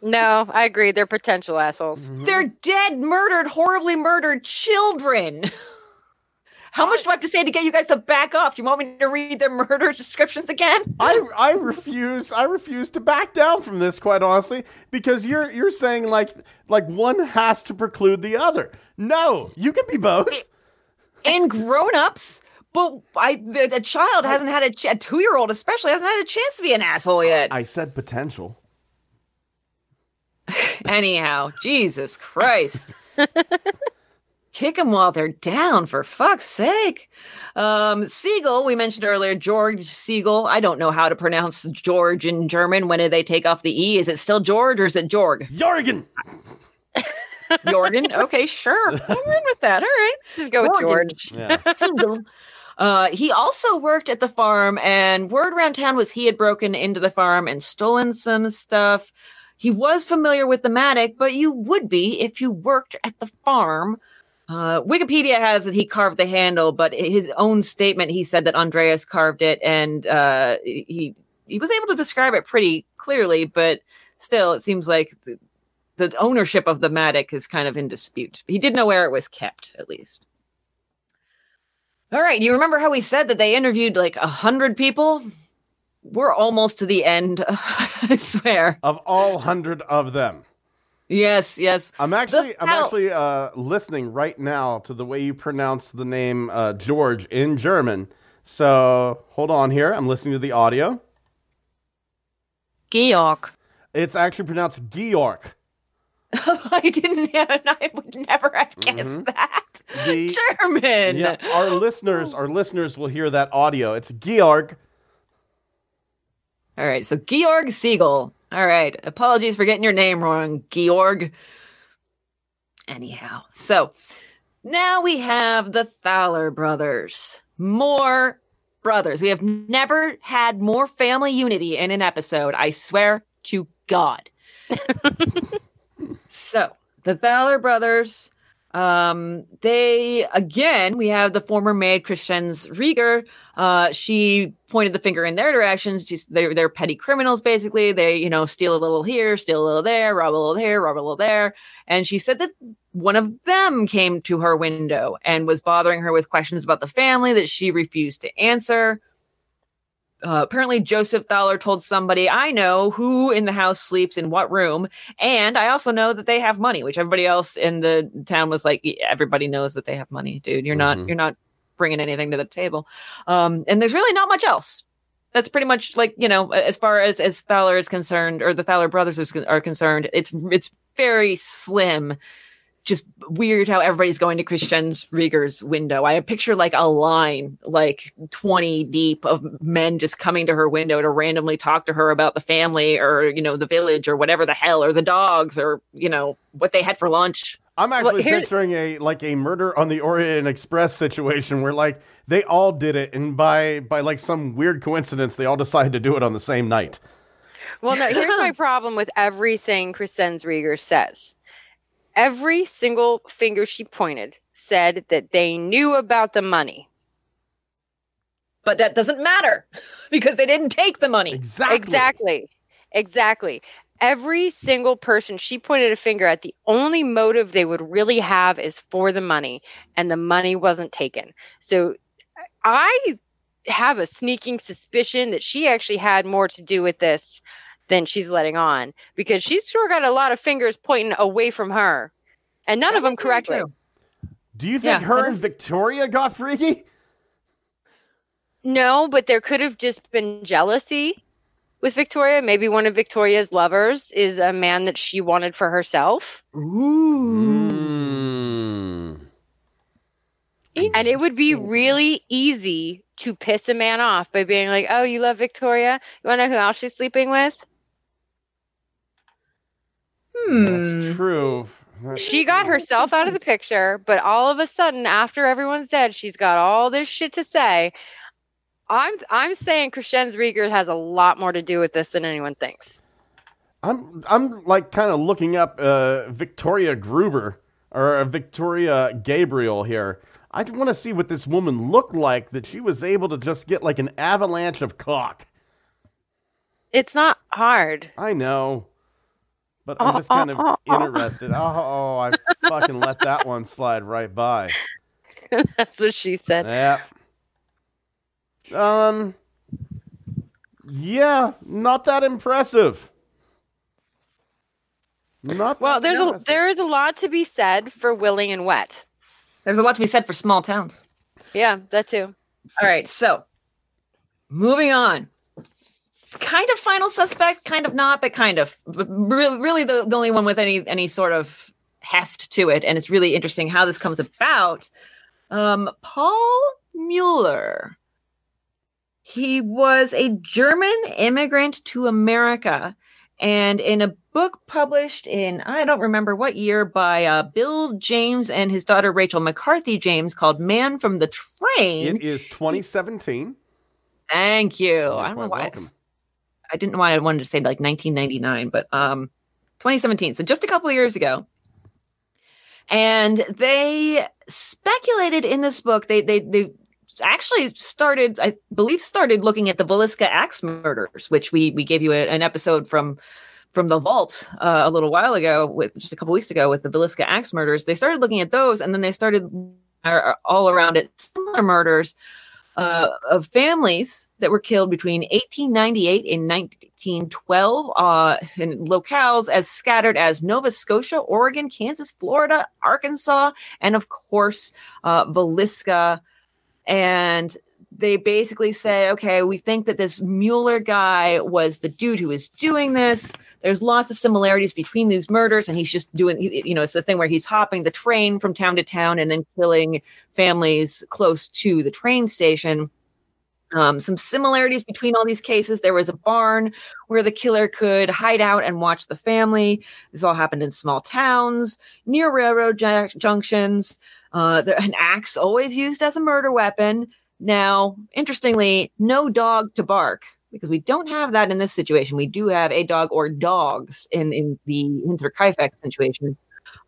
No, I agree. They're potential assholes. Mm-hmm. They're dead, murdered, horribly murdered children. [laughs] How much do I have to say to get you guys to back off? Do you want me to read their [laughs] murder descriptions again? I I refuse I refuse to back down from this quite honestly because you're you're saying like like one has to preclude the other. No, you can be both. And grown-ups, but I the, the child hasn't had a, ch- a two-year-old, especially hasn't had a chance to be an asshole yet. I said potential. [laughs] Anyhow, Jesus Christ. Kick them while they're down, for fuck's sake. Um, Siegel, we mentioned earlier, George Siegel. I don't know how to pronounce George in German. When do they take off the E? Is it still George or is it Jorg? Jorgen. [laughs] Jorgen? Okay, sure. [laughs] I'm in with that. All right. Just go with George. Yeah. Siegel. Uh, he also worked at the farm, and word around town was he had broken into the farm and stolen some stuff. He was familiar with the mattock, but you would be if you worked at the farm. Uh, Wikipedia has that he carved the handle, but his own statement, he said that Andreas carved it, and uh, he he was able to describe it pretty clearly. But still, it seems like the, the ownership of the mattock is kind of in dispute. He did know where it was kept, at least. All right. You remember how we said that they interviewed like a hundred people? We're almost to the end. [laughs] I swear. Of all hundred of them. Yes, yes. I'm actually I'm How- actually uh, listening right now to the way you pronounce the name uh, George in German. So hold on here. I'm listening to the audio. Georg. It's actually pronounced Georg. [laughs] I didn't. [laughs] Know and I would never have guessed that. The- German. Yeah, our listeners, our listeners will hear that audio. It's Georg. All right. So Georg Siegel. All right. Apologies for getting your name wrong, Georg. Anyhow, so now we have the Thaler brothers. More brothers. We have never had more family unity in an episode. I swear to God. [laughs] so the Thaler brothers. Um, they again, we have the former maid Christians Rieger. Uh, she pointed the finger in their directions. She's, they're they're petty criminals, basically. They you know steal a little here, steal a little there, rob a little here, rob a little there. And she said that one of them came to her window and was bothering her with questions about the family that she refused to answer. Uh, apparently, Joseph Thaler told somebody I know who in the house sleeps in what room, and I also know that they have money, which everybody else in the town was like, "Yeah, everybody knows that they have money, dude. You're not, Mhm. you're not bringing anything to the table. Um, and there's really not much else. That's pretty much like you know, as far as as Thaler is concerned, or the Thaler brothers is, are concerned, it's it's very slim just weird how everybody's going to Christian Rieger's window. I picture like a line, like 20 deep of men just coming to her window to randomly talk to her about the family or, you know, the village or whatever the hell, or the dogs or, you know, what they had for lunch. I'm actually here- picturing a like a murder on the Orient Express situation where like they all did it, and by by like some weird coincidence, they all decided to do it on the same night. Well, no, here's my [laughs] problem with everything Christine Rieger says. Every single finger she pointed said that they knew about the money. But that doesn't matter [laughs] because they didn't take the money. Exactly. Exactly. Exactly. Every single person she pointed a finger at, the only motive they would really have is for the money, and the money wasn't taken. So I have a sneaking suspicion that she actually had more to do with this than she's letting on because she's sure got a lot of fingers pointing away from her and none of them That's correctly. true. Do you think Yeah, her and Victoria got freaky? No, but there could have just been jealousy with Victoria. Maybe one of Victoria's lovers is a man that she wanted for herself. Ooh. Mm. And it would be really easy to piss a man off by being like, "Oh, you love Victoria? You want to know who else she's sleeping with? Hmm. That's true. She got herself out of the picture, but all of a sudden, after everyone's dead, she's got all this shit to say." I'm I'm saying Christian Rieger has a lot more to do with this than anyone thinks. I'm I'm like kind of looking up uh, Victoria Gruber or uh, Victoria Gabriel here. I want to see what this woman looked like that she was able to just get like an avalanche of cock. It's not hard. I know, but I'm just kind of [laughs] interested. Oh, oh, I fucking let that one slide right by. That's what she said. Yeah. Um. Yeah, not that impressive. Not Well, that there's a there is a lot to be said for willing and wet. There's a lot to be said for small towns. Yeah, that too. All right, so moving on. Kind of final suspect, kind of not, but kind of. But really, really the, the only one with any any sort of heft to it, and it's really interesting how this comes about. Um, Paul Mueller. He was a German immigrant to America, and in a book published in I don't remember what year by uh, Bill James and his daughter Rachel McCarthy James called "Man from the Train." It is 2017. Thank you. You're I don't know why welcome. I didn't know why I wanted to say like 1999, but um 2017. So just a couple of years ago. And they speculated in this book. They they they actually started, I believe, started looking at the Villisca axe murders, which we we gave you a, an episode from from the vault uh, a little while ago with just a couple weeks ago with the Villisca axe murders. They started looking at those, and then they started uh, all around it similar murders uh, of families that were killed between 1898 and 1912 uh, in locales as scattered as Nova Scotia, Oregon, Kansas, Florida, Arkansas, and of course, uh, Villisca. And they basically say, okay, we think that this Mueller guy was the dude who was doing this. There's lots of similarities between these murders, and he's just doing, you know, it's the thing where he's hopping the train from town to town and then killing families close to the train station. Um, some similarities between all these cases. There was a barn where the killer could hide out and watch the family. This all happened in small towns near railroad ju- junctions. Uh, there, an axe always used as a murder weapon. Now, interestingly, no dog to bark because we don't have that in this situation. We do have a dog or dogs in, in the Hinterkaifeck situation.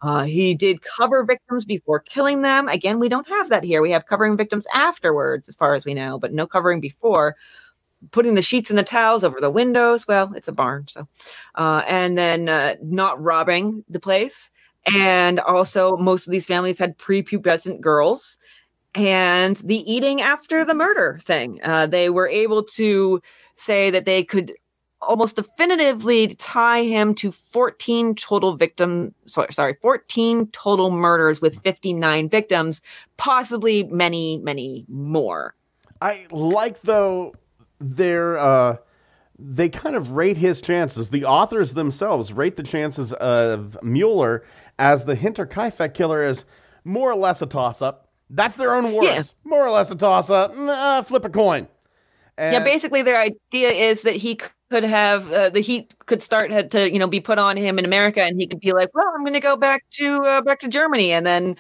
Uh, he did cover victims before killing them. Again, we don't have that here. We have covering victims afterwards, as far as we know, but no covering before. Putting the sheets and the towels over the windows. Well, it's a barn, so. Uh, and then uh, not robbing the place. And also, most of these families had prepubescent girls. And the eating after the murder thing. Uh, they were able to say that they could almost definitively tie him to 14 total victims sorry, sorry 14 total murders with 59 victims possibly many many more I like though their uh they kind of rate his chances. The authors themselves rate the chances of Mueller as the Hinterkaifeck killer is more or less a toss up. That's their own words. Yeah. More or less a toss up. Nah, flip a coin. Yeah, basically their idea is that he could have uh, the heat could start had to you know be put on him in America, and he could be like, well, I'm going to go back to uh, back to Germany, and then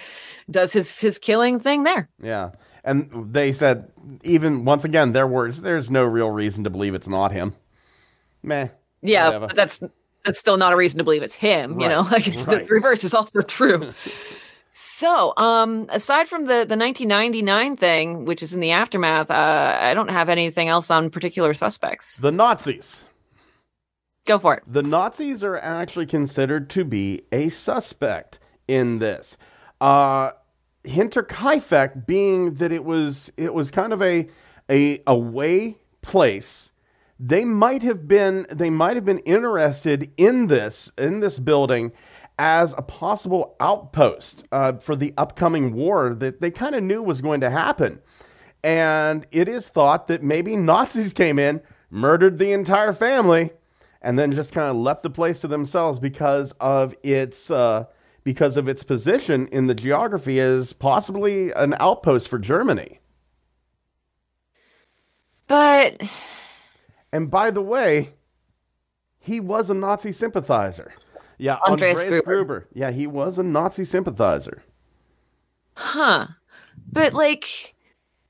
does his his killing thing there. Yeah. And they said, even once again, their words, there's no real reason to believe it's not him. Meh. Yeah, Whatever. but that's that's still not a reason to believe it's him. You know, [laughs] like it's the reverse is also true. [laughs] so, um, aside from the the 1999 thing, which is in the aftermath, uh, I don't have anything else on particular suspects. The Nazis. Go for it. The Nazis are actually considered to be a suspect in this. Uh, Hinterkaifeck being that it was it was kind of a a away place. They might have been they might have been interested in this in this building as a possible outpost uh, for the upcoming war that they kind of knew was going to happen. And it is thought that maybe Nazis came in, murdered the entire family, and then just kind of left the place to themselves because of its uh, because of its position in the geography as possibly an outpost for Germany. But And by the way, he was a Nazi sympathizer. Yeah, Andreas Andreas, Gruber. Gruber. Yeah, he was a Nazi sympathizer. Huh. But like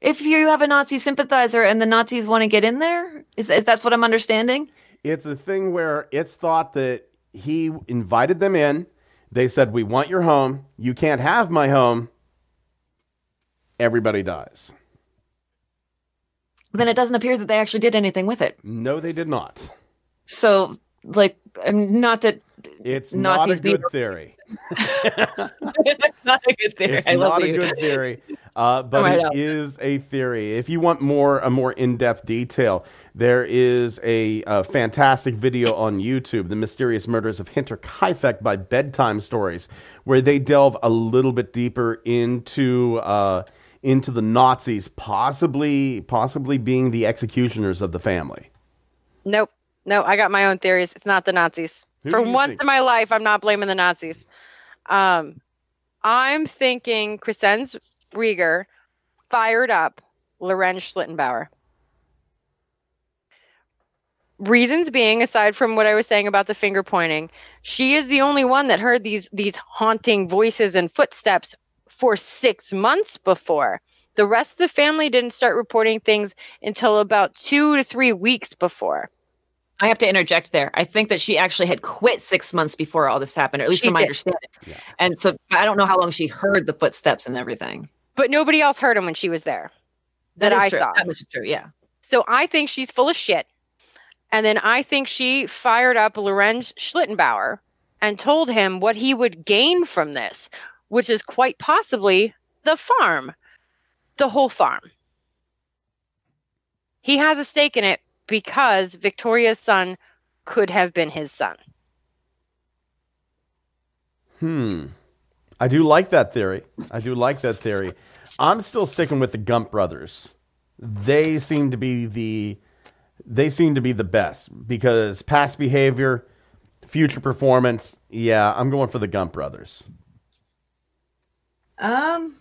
if you have a Nazi sympathizer and the Nazis want to get in there, is, is that's what I'm understanding? It's a thing where it's thought that he invited them in. They said, "We want your home. You can't have my home." Everybody dies. Then it doesn't appear that they actually did anything with it. No, they did not. So like not that It's Nazis not a good need- theory. [laughs] not a good theory. It's I not a you. good theory, uh, but Right it out. is a theory. If you want more a more in depth detail, there is a, uh fantastic video on YouTube, "The Mysterious Murders of Hinterkaifeck" by Bedtime Stories, where they delve a little bit deeper into uh, into the Nazis, possibly possibly being the executioners of the family. Nope. No, I got my own theories. It's not the Nazis. Who For once think? in my life, I'm not blaming the Nazis. Um, I'm thinking Crescens Rieger fired up Lorenz Schlittenbauer. Reasons being, aside from what I was saying about the finger pointing, she is the only one that heard these these haunting voices and footsteps for six months before. The rest of the family didn't start reporting things until about two to three weeks before. I have to interject there. I think that she actually had quit six months before all this happened, or at least She from my did. understanding. And so I don't know how long she heard the footsteps and everything. But nobody else heard him when she was there. That, is I true. saw. That was true. Yeah. So I think she's full of shit. And then I think she fired up Lorenz Schlittenbauer and told him what he would gain from this, which is quite possibly the farm, the whole farm. He has a stake in it because Victoria's son could have been his son. Hmm. I do like that theory. I do like that theory. I'm still sticking with the Gump brothers. They seem to be the they seem to be the best because past behavior, future performance. Yeah, I'm going for the Gump brothers. Um,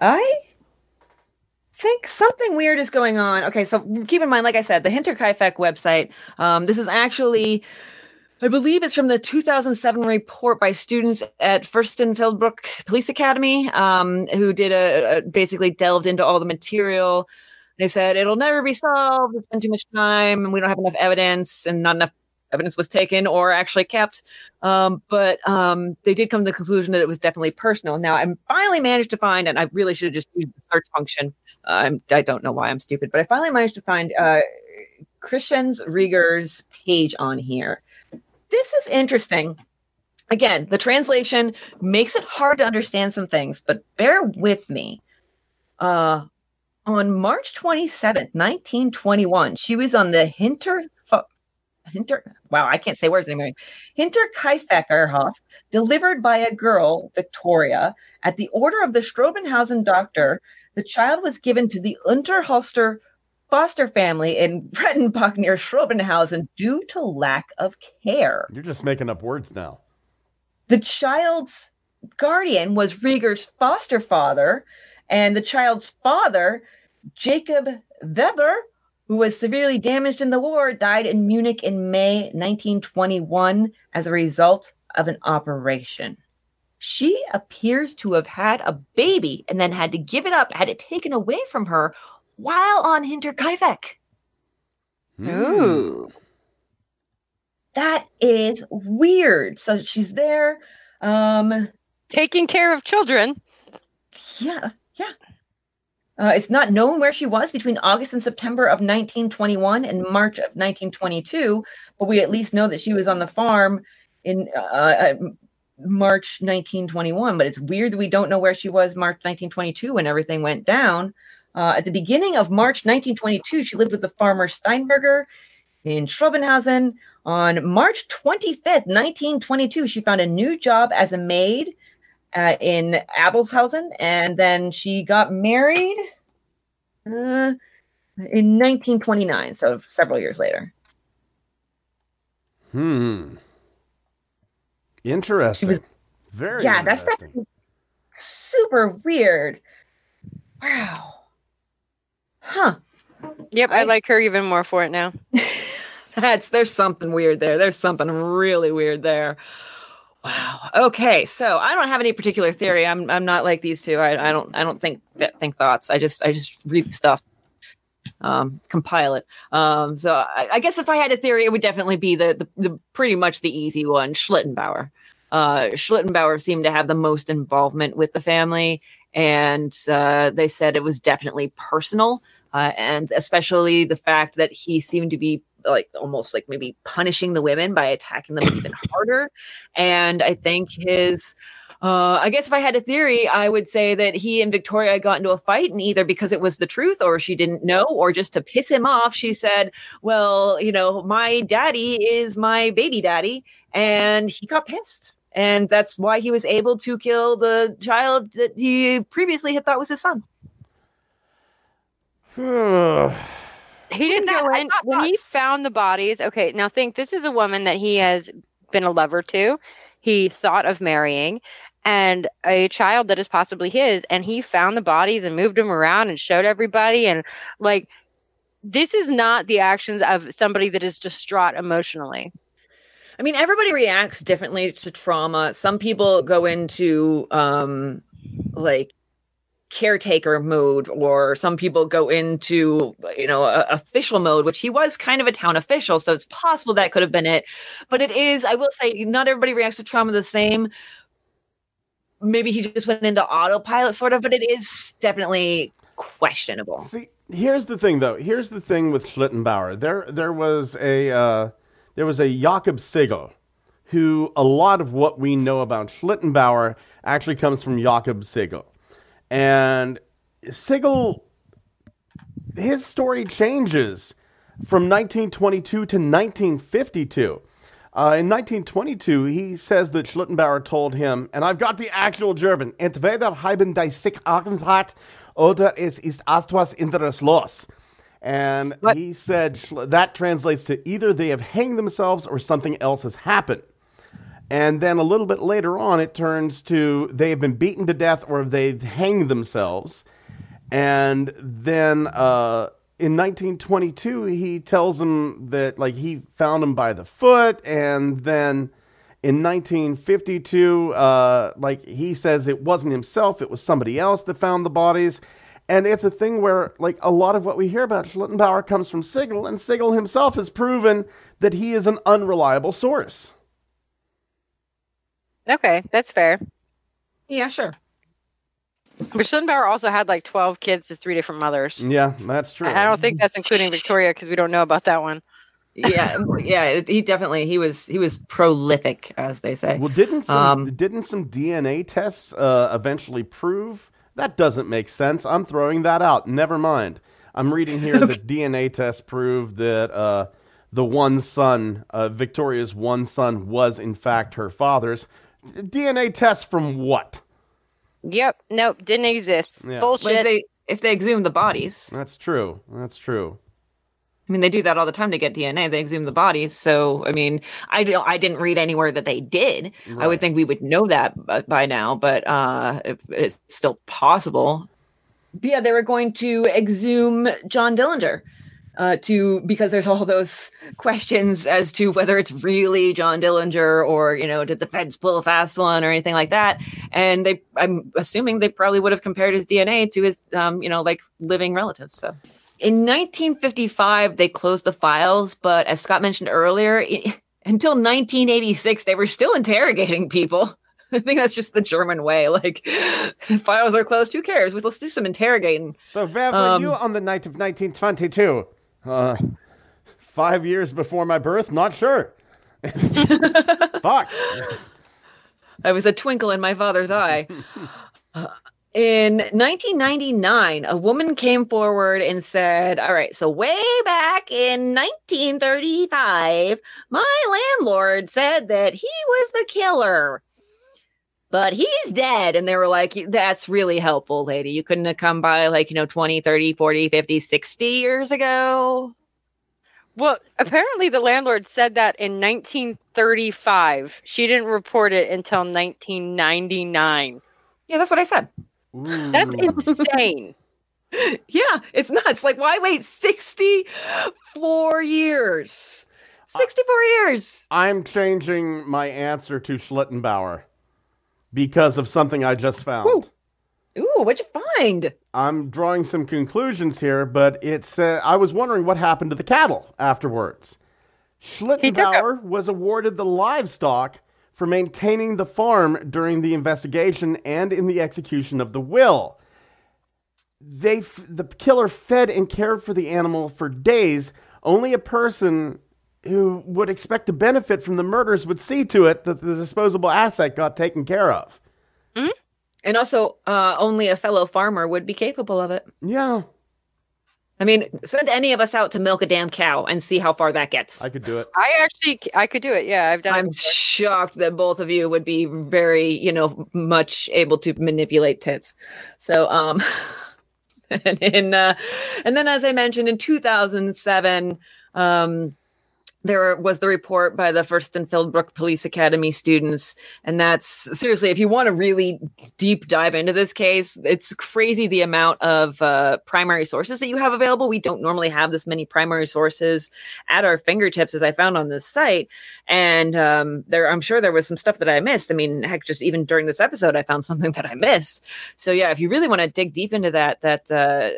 I think something weird is going on. Okay, so keep in mind, like I said, the Hinterkaifeck website. Um, this is actually, I believe, it's from the 2007 report by students at Furstenfeldbruck Police Academy, um, who did a, a basically delved into all the material. They said it'll never be solved. It's been too much time, and we don't have enough evidence, and not enough evidence was taken or actually kept. Um, but um, they did come to the conclusion that it was definitely personal. Now, I finally managed to find, and I really should have just used the search function. I'm, I don't know why I'm stupid, but I finally managed to find uh, Christian's Rieger's page on here. This is interesting. Again, the translation makes it hard to understand some things, but bear with me. Uh, on March 27th, 1921, she was on the Hinter Hinter wow, I can't say words anymore. Hinterkaifeckerhof, delivered by a girl, Victoria, at the order of the Schrobenhausen doctor. The child was given to the Unterholster foster family in [laughs] Bredenbach near Schrobenhausen due to lack of care. You're just making up words now. The child's guardian was Rieger's foster father, and the child's father, Jacob Weber, who was severely damaged in the war, died in Munich in May 1921 as a result of an operation. She appears to have had a baby and then had to give it up, had it taken away from her while on Hinterkaifeck. Ooh. That is weird. So she's there. Um, Taking care of children. yeah, yeah. Uh, it's not known where she was between August and September of 1921 and March of 1922, but we at least know that she was on the farm in uh, uh, March 1921. But it's weird that we don't know where she was March 1922 when everything went down. Uh, at the beginning of March 1922, she lived with the farmer Steinberger in Schrobenhausen. On March 25th, 1922, she found a new job as a maid uh, in Abelshausen, and then she got married uh, in 1929, so several years later. Hmm. Interesting. was- Very yeah, that's that super weird. Wow. Huh. Yep, I I- like her even more for it now. [laughs] That's there's something weird there. There's something really weird there. Wow. Okay, so I don't have any particular theory. I'm I'm not like these two. I, I don't I don't think that think thoughts. I just I just read stuff, um, compile it. Um, so I, I guess if I had a theory, it would definitely be the the, the pretty much the easy one, Schlittenbauer. Uh, Schlittenbauer seemed to have the most involvement with the family, and uh, they said it was definitely personal, uh, and especially the fact that he seemed to be like almost like maybe punishing the women by attacking them even harder. And I think his uh, I guess if I had a theory, I would say that he and Victoria got into a fight, and either because it was the truth or she didn't know, or just to piss him off, she said, Well, you know, my daddy is my baby daddy. And he got pissed. And that's why he was able to kill the child that he previously had thought was his son. [sighs] [sighs] He didn't go in when he found the bodies. Okay, now think this is a woman that he has been a lover to. He thought of marrying and a child that is possibly his and he found the bodies and moved them around and showed everybody and like this is not the actions of somebody that is distraught emotionally. I mean, everybody reacts differently to trauma. Some people go into um like caretaker mode or some people go into you know a, official mode which he was kind of a town official so it's possible that could have been it but it is i will say not everybody reacts to trauma the same maybe he just went into autopilot sort of but it is definitely questionable See, here's the thing, though. Here's the thing with Schlittenbauer. There, there was a uh, there was a Jakob Sigel, who a lot of what we know about Schlittenbauer actually comes from Jakob Sigel, and Sigel, his story changes from 1922 to 1952. Uh, in 1922, he says that Schlittenbauer told him, and I've got the actual German, entweder haben die sich Angst oder es ist etwas anderes los. And What? he said that translates to either they have hanged themselves or something else has happened. And then a little bit later on, it turns to they have been beaten to death or they've hanged themselves. And then uh, in 1922, he tells them that like he found him by the foot, and then in 1952, uh, like he says it wasn't himself, it was somebody else that found the bodies. And it's a thing where, like, a lot of what we hear about Schlittenbauer comes from Sigel, and Sigel himself has proven that he is an unreliable source. Okay, that's fair. yeah sure But Schlittenbauer also had like 12 kids to three different mothers. Yeah, that's true. I don't think that's including Victoria because we don't know about that one. yeah yeah he definitely he was he was prolific as they say Well, didn't some Um, didn't some DNA tests uh, eventually prove that doesn't make sense? I'm throwing that out. Never mind. I'm reading here that [laughs] DNA tests proved that uh, the one son, uh, Victoria's one son, was in fact her father's. DNA tests from what? Yep. Nope. Didn't exist. Yeah. But if Bullshit. they if they exhumed the bodies That's true. That's true. I mean, they do that all the time to get DNA. They exhume the bodies. So, I mean, I don't, I didn't read anywhere that they did. I would think we would know that by now, but uh, it, it's still possible. Yeah, they were going to exhume John Dillinger. Uh, to because there's all those questions as to whether it's really John Dillinger or you know did the feds pull a fast one or anything like that, and they I'm assuming they probably would have compared his DNA to his um, you know like living relatives. So in 1955, they closed the files, but as Scott mentioned earlier, i until 1986, they were still interrogating people. [laughs] I think that's just the German way. Like, files are closed. Who cares? Let's do some interrogating. So where were Um, you on the night of 1922? Uh, five years before my birth? Not sure. [laughs] Fuck. I was a twinkle in my father's eye. Uh, In 1999, a woman came forward and said, All right, so way back in 1935, my landlord said that he was the killer, but he's dead. And they were like, That's really helpful, lady. You couldn't have come by like, you know, 20, 30, 40, 50, 60 years ago. Well, apparently the landlord said that in 1935. She didn't report it until 1999. Yeah, that's what I said. That's insane. [laughs] Yeah, it's nuts. Like, why wait 64 years? 64 years. I'm changing my answer to Schlittenbauer because of something I just found. Woo. Ooh, what'd you find? I'm drawing some conclusions here, but it's. Uh, I was wondering what happened to the cattle afterwards. Schlittenbauer was awarded the livestock for maintaining the farm during the investigation and in the execution of the will. They, f- the killer fed and cared for the animal for days. Only a person who would expect to benefit from the murders would see to it that the disposable asset got taken care of. And also, uh, only a fellow farmer would be capable of it. Yeah, I mean, send any of us out to milk a damn cow and see how far that gets. I could do it. I actually, I could do it. Yeah, I've done I'm it. shocked that both of you would be very, you know, much able to manipulate tits. So, um, [laughs] and in, uh, and then as I mentioned in 2007, um, there was the report by the Fürstenfeldbruck Police Academy students. And that's seriously, if you want to really deep dive into this case, it's crazy the amount of uh, primary sources that you have available. We don't normally have this many primary sources at our fingertips, as I found on this site. And um, there, I'm sure there was some stuff that I missed. I mean, heck, just even during this episode, I found something [laughs] that I missed. So yeah, if you really want to dig deep into that, that uh,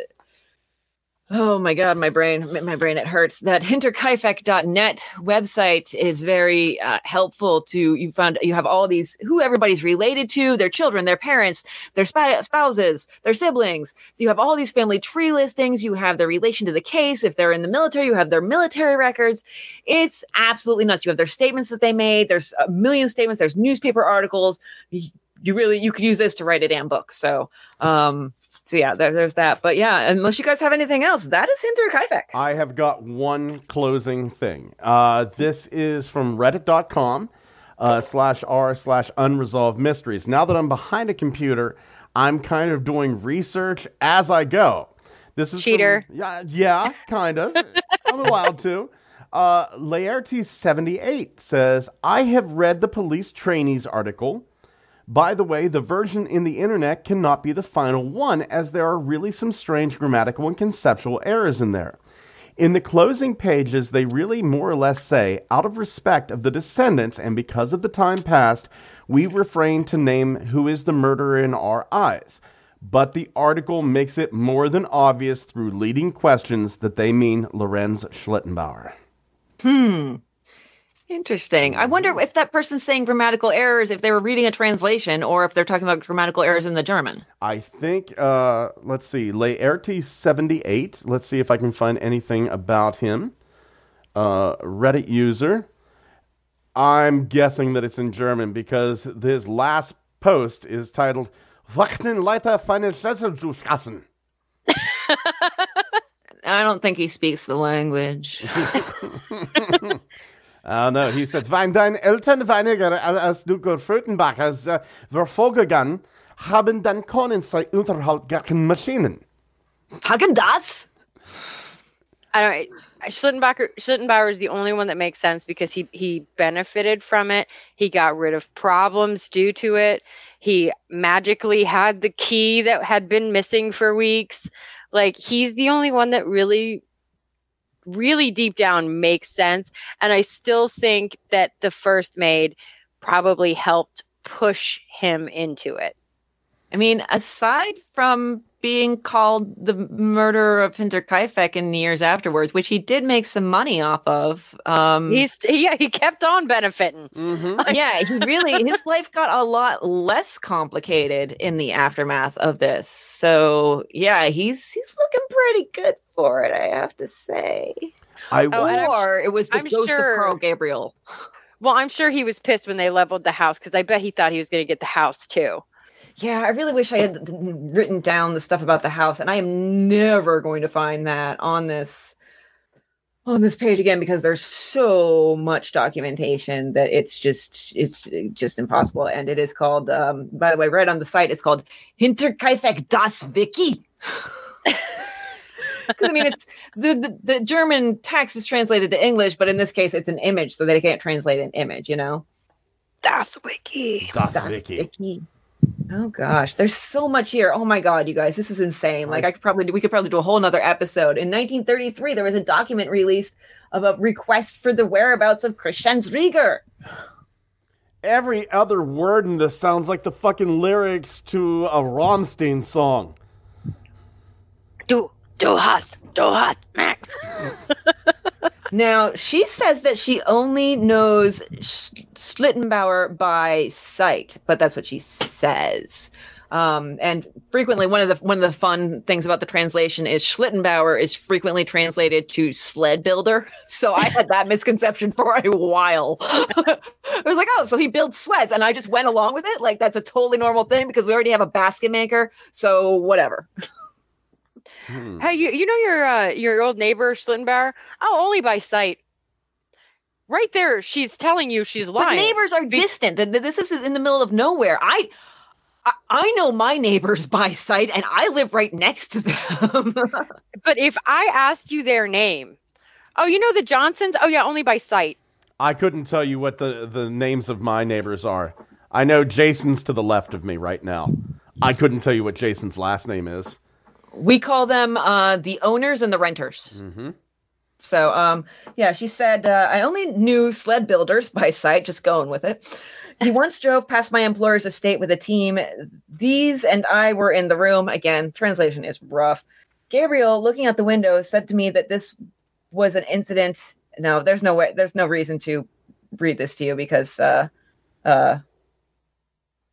Oh my God, my brain, my brain, it hurts. That hinterkaifeck.net website is very uh, helpful to, you found, you have all these, who everybody's related to, their children, their parents, their spy, spouses, their siblings. You have all these family tree listings. You have their relation to the case. If they're in the military, you have their military records. It's absolutely nuts. You have their statements that they made. There's a million statements. There's newspaper articles. You really, you could use this to write a damn book. So, um, so yeah, there, there's that. But yeah, unless you guys have anything else, that is Hinterkaifeck. I have got one closing thing. Uh, this is from reddit.com uh, slash r slash unresolved mysteries. Now that I'm behind a computer, I'm kind of doing research as I go. This is from- Cheater. yeah, yeah, kind of. [laughs] I'm allowed to. Uh, Laertes78 says, I have read the police trainees article. By the way, the version in the internet cannot be the final one, as there are really some strange grammatical and conceptual errors in there. In the closing pages, they really more or less say, out of respect of the descendants and because of the time past, we refrain to name who is the murderer in our eyes. But the article makes it more than obvious through leading questions that they mean Lorenz Schlittenbauer. Hmm. Interesting. I wonder if that person's saying grammatical errors, if they were reading a translation, or if they're talking about grammatical errors in the German. I think, uh, let's see, Laertes78. Let's see if I can find anything about him. Uh, Reddit user. I'm guessing that it's in German because this last post is titled Wachtenleiter feine Schlüsselzuskassen. [laughs] I don't think he speaks the language. [laughs] [laughs] Uh, no, he said, weil deine Eltern weniger als du Frötenbach als äh, war vorgegangen, haben dann können sie Unterhalt gegen Maschinen. Hagen das? I don't. Schlittenbauer Schlittenbauer is the only one that makes sense because he he benefited from it. He got rid of problems due to it. He magically had the key that had been missing for weeks. Like he's the only one that really really deep down makes sense and I still think that the first maid probably helped push him into it. I mean, aside from being called the murderer of Hinterkaifeck in the years afterwards, which he did make some money off of. Um, He's yeah, he kept on benefiting. Mm-hmm. [laughs] yeah, he really his life got a lot less complicated in the aftermath of this. So yeah, he's he's looking pretty good for it, I have to say. I Oh, or it was the I'm ghost sure- of Karl Gabriel. Well, I'm sure he was pissed when they leveled the house because I bet he thought he was going to get the house too. Yeah, I really wish I had written down the stuff about the house, and I am never going to find that on this on this page again because there's so much documentation that it's just it's just impossible. And it is called, um, by the way, right on the site, it's called Hinterkaifeck das Wiki. [laughs] Because I mean, it's the, the the German text is translated to English, but in this case, it's an image, so they can't translate an image. You know. Das Wiki. Das Das Wiki. Wiki. Oh gosh, there's so much here. Oh my god, you guys, this is insane. Like I could probably we could probably do a whole nother episode. In 1933, there was a document released of a request for the whereabouts of Christian Rieger. Every other word in this sounds like the fucking lyrics to a Rammstein song. Du, du hast, du hast, Mac. [laughs] Now, she says that she only knows Sch- Schlittenbauer by sight, but that's what she says. Um, and frequently, one of the one of the fun things about the translation is Schlittenbauer is frequently translated to sled builder. [laughs] So I had that misconception for a while. [laughs] I was like, oh, so he builds sleds, and I just went along with it. Like that's a totally normal thing because we already have a basket maker. So whatever. [laughs] Hmm. Hey, you you know your uh, your old neighbor Schlittenbauer? Oh, only by sight. Right there, she's telling you she's But lying. neighbors are Be- distant. Th- th- This is in the middle of nowhere. I, I, I know my neighbors [laughs] by sight, and I live right next to them. [laughs] But if I asked you their name, oh, you know the Johnsons? Oh yeah, only by sight. I couldn't tell you what the, the names of my neighbors are. I know Jason's to the left of me right now. I couldn't tell you what Jason's last name is. We call them uh, the owners and the renters. Mm-hmm. So, um, yeah, she said, uh, I only knew sled builders [laughs] by sight, just going with it. He once drove past my employer's estate with a team. These and I were in the room. Again, translation is rough. Gabriel, looking out the window, said to me that this was an incident. No, there's no way, there's no reason to read this to you because uh, uh,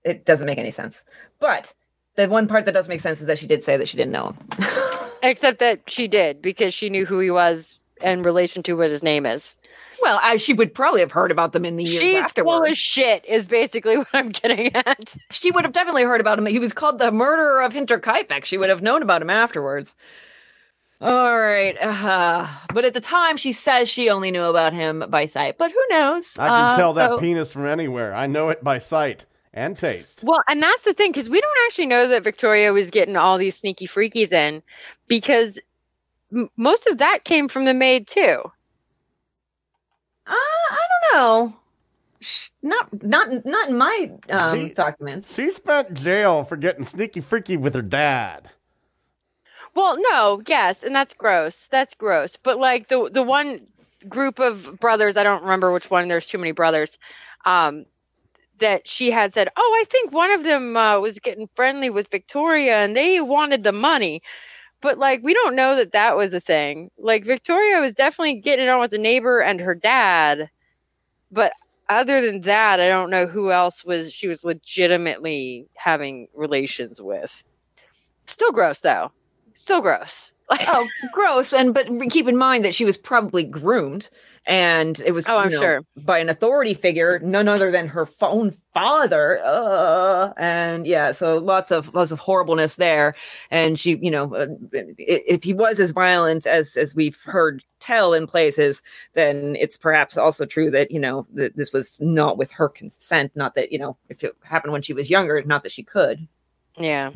it doesn't make any sense. But the one part that does make sense is that she did say that she didn't know him. [laughs] Except that she did because she knew who he was in relation to what his name is. Well, I, she would probably have heard about them in the years She's afterwards. full of shit, is basically [laughs] what I'm getting at. she would have definitely heard about him. He was called the murderer of Hinterkaifeck. She would have known about him afterwards. All right. Uh, but at the time, she says she only knew about him by sight. But who knows? I can Uh, tell that so- penis from anywhere. I know it by sight and taste. Well, and that's the thing because we don't actually know that Victoria was getting all these sneaky freakies in because m- most of that came from the maid too. Uh, I don't know. Not, not, not in my um, She- documents. She spent jail for getting sneaky freaky with her dad. Well, no, yes, and that's gross. That's gross. But like the the one group of brothers, I don't remember which one. There's too many brothers. Um, that she had said, "Oh, I think one of them uh, was getting friendly with Victoria, and they wanted the money." But like, we don't know that that was a thing. Like, Victoria was definitely getting it on with the neighbor and her dad. But other than that, I don't know who else was she was legitimately having relations with. Still gross though. Still gross. [laughs] oh, gross. And but keep in mind that she was probably groomed, and it was Oh, I'm know, sure. by an authority figure, none other than her own father. Uh, and yeah, so lots of lots of horribleness there. And she, you know, uh, if he was as violent as as we've heard tell in places, then it's perhaps also true that you know that this was not with her consent. Not that you know if it happened when she was younger, not that she could. Yeah.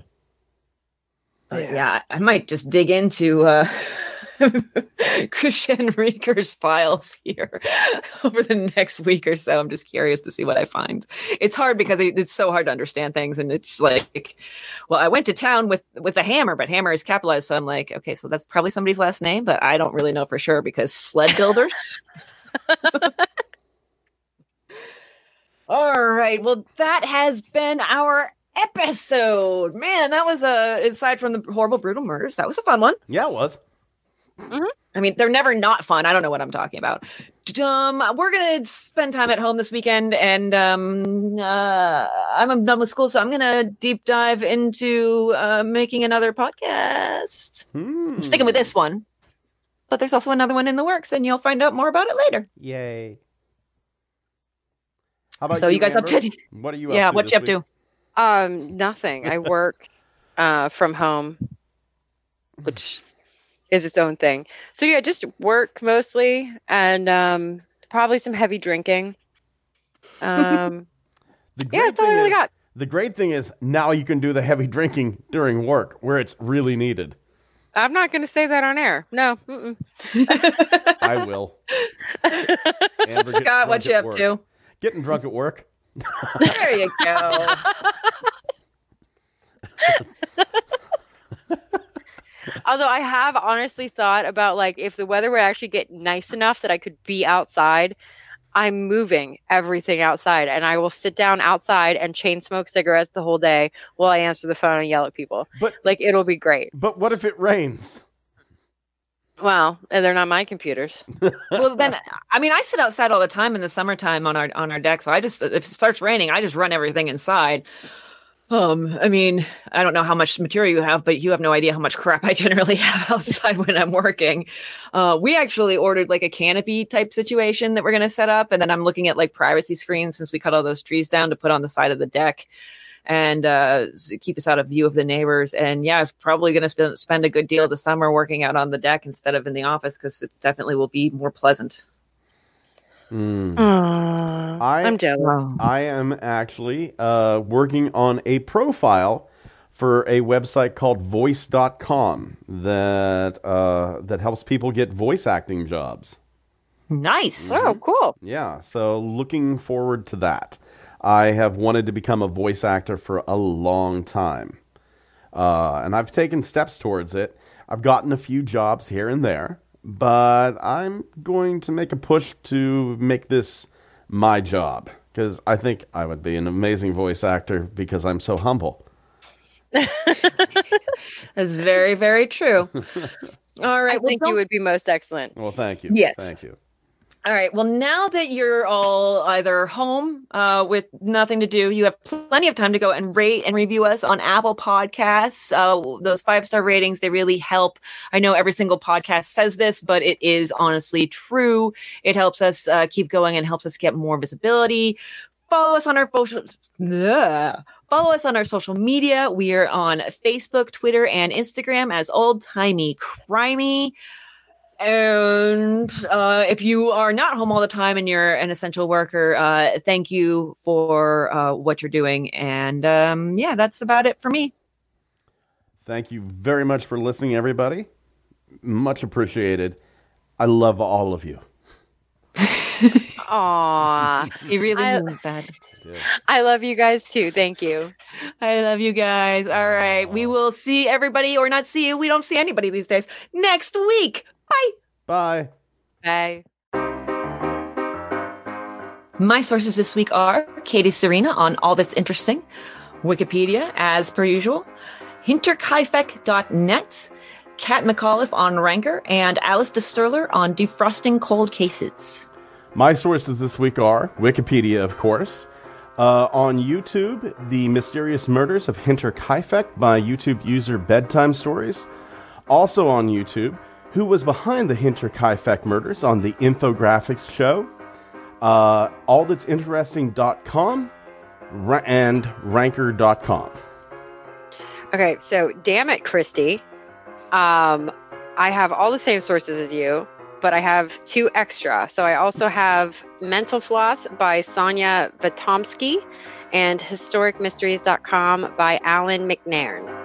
But Yeah. yeah, I might just dig into uh [laughs] [laughs] Christian Rieger's files here [laughs] over the next week or so. I'm just curious to see what I find. It's hard because it's so hard to understand things, and it's like, well, I went to town with with a hammer, but hammer is capitalized, so I'm like, okay, so that's probably somebody's last name, but I don't really know for sure because sled builders. [laughs] All right. Well, that has been our episode. Man, that was a aside from the horrible brutal murders, that was a fun one. Yeah, it was. I mean, they're never not fun. I don't know what I'm talking about. Um, we're gonna spend time at home this weekend, and um, uh, I'm done with school, so I'm gonna deep dive into uh, making another podcast. Hmm. I'm sticking with this one, but there's also another one in the works, and you'll find out more about it later. Yay. How about So you guys up to What are you yeah, to? what this you up to? Um, nothing. I work uh, from home, [laughs] which is its own thing. So yeah, just work mostly, and um, probably some heavy drinking. Um, [laughs] The yeah, great that's all I thing really is- got. The great thing is now you can do the heavy drinking during work where it's really needed. I'm not going to say that on air. No. I will. [laughs] Amber Scott, what you up work. to? Getting drunk at work. There you go. [laughs] Although I have honestly thought about like if the weather would actually get nice enough that I could be outside, I'm moving everything outside and I will sit down outside and chain smoke cigarettes the whole day while I answer the phone and yell at people. But Like it'll be great. but what if it rains? Well, and they're not my computers. [laughs] well then i mean i sit outside all the time in the summertime on our on our deck so i just if it starts raining i just run everything inside um i mean i don't know how much material you have but you have no idea how much crap i [laughs] generally have outside when i'm working uh we actually ordered like a canopy type situation that we're going to set up and then i'm looking at like privacy screens since we cut all those trees down to put on the side of the deck and uh, keep us out of view of the neighbors. And yeah, I'm probably going to spend spend a good deal of the summer working out on the deck instead of in the office because it definitely will be more pleasant. Aw, I- I'm jealous. I am actually uh, working on a profile for a website called voice.com that uh, that helps people get voice acting jobs. Nice. Oh, cool. Yeah, so looking forward to that. I have wanted to become a voice actor for a long time. Uh, and I've taken steps towards it. I've gotten a few jobs here and there, but I'm going to make a push to make this my job because I think I would be an amazing voice actor because I'm so humble. [laughs] That's very, very true. [laughs] All right. I well, think you don't- would be most excellent. Well, thank you. Yes. Thank you. All right. Well, now that you're all either home uh, with nothing to do, you have plenty of time to go and rate and review us on Apple Podcasts. Uh, those five star ratings, they really help. I know every single podcast says this, but it is honestly true. It helps us uh, keep going and helps us get more visibility. Follow us on our social. Follow us on our social media. We are on Facebook, Twitter, and Instagram as Old Timey Crimey. And uh, if you are not home all the time and you're an essential worker, uh, thank you for uh, what you're doing. And um, yeah, that's about it for me. Thank you very much for listening, everybody. Much appreciated. I love all of you. Aw, [laughs] You really I- meant that. I love you guys too. Thank you. I love you guys. All right. We will see everybody or not see you. We don't see anybody these days next week. Bye. Bye. Bye. My sources this week are Katie Serena on All That's Interesting, Wikipedia, as per usual, hinterkaifeck.net, Kat McAuliffe on Ranker, and Alice DeSterler on Defrosting Cold Cases. My sources this week are Wikipedia, of course. Uh, on YouTube, The Mysterious Murders of Hinterkaifeck by YouTube user Bedtime Stories. Also on YouTube, Who Was Behind the Hinterkaifeck Murders on the Infographics Show. Uh, allthat'sinteresting.com ra- and ranker.com. Okay, so damn it, Christy. Um, I have all the same sources as you, but I have two extra. So I also have Mental Floss by Sonya Vatomsky and historicmysteries.com by Alan McNairn.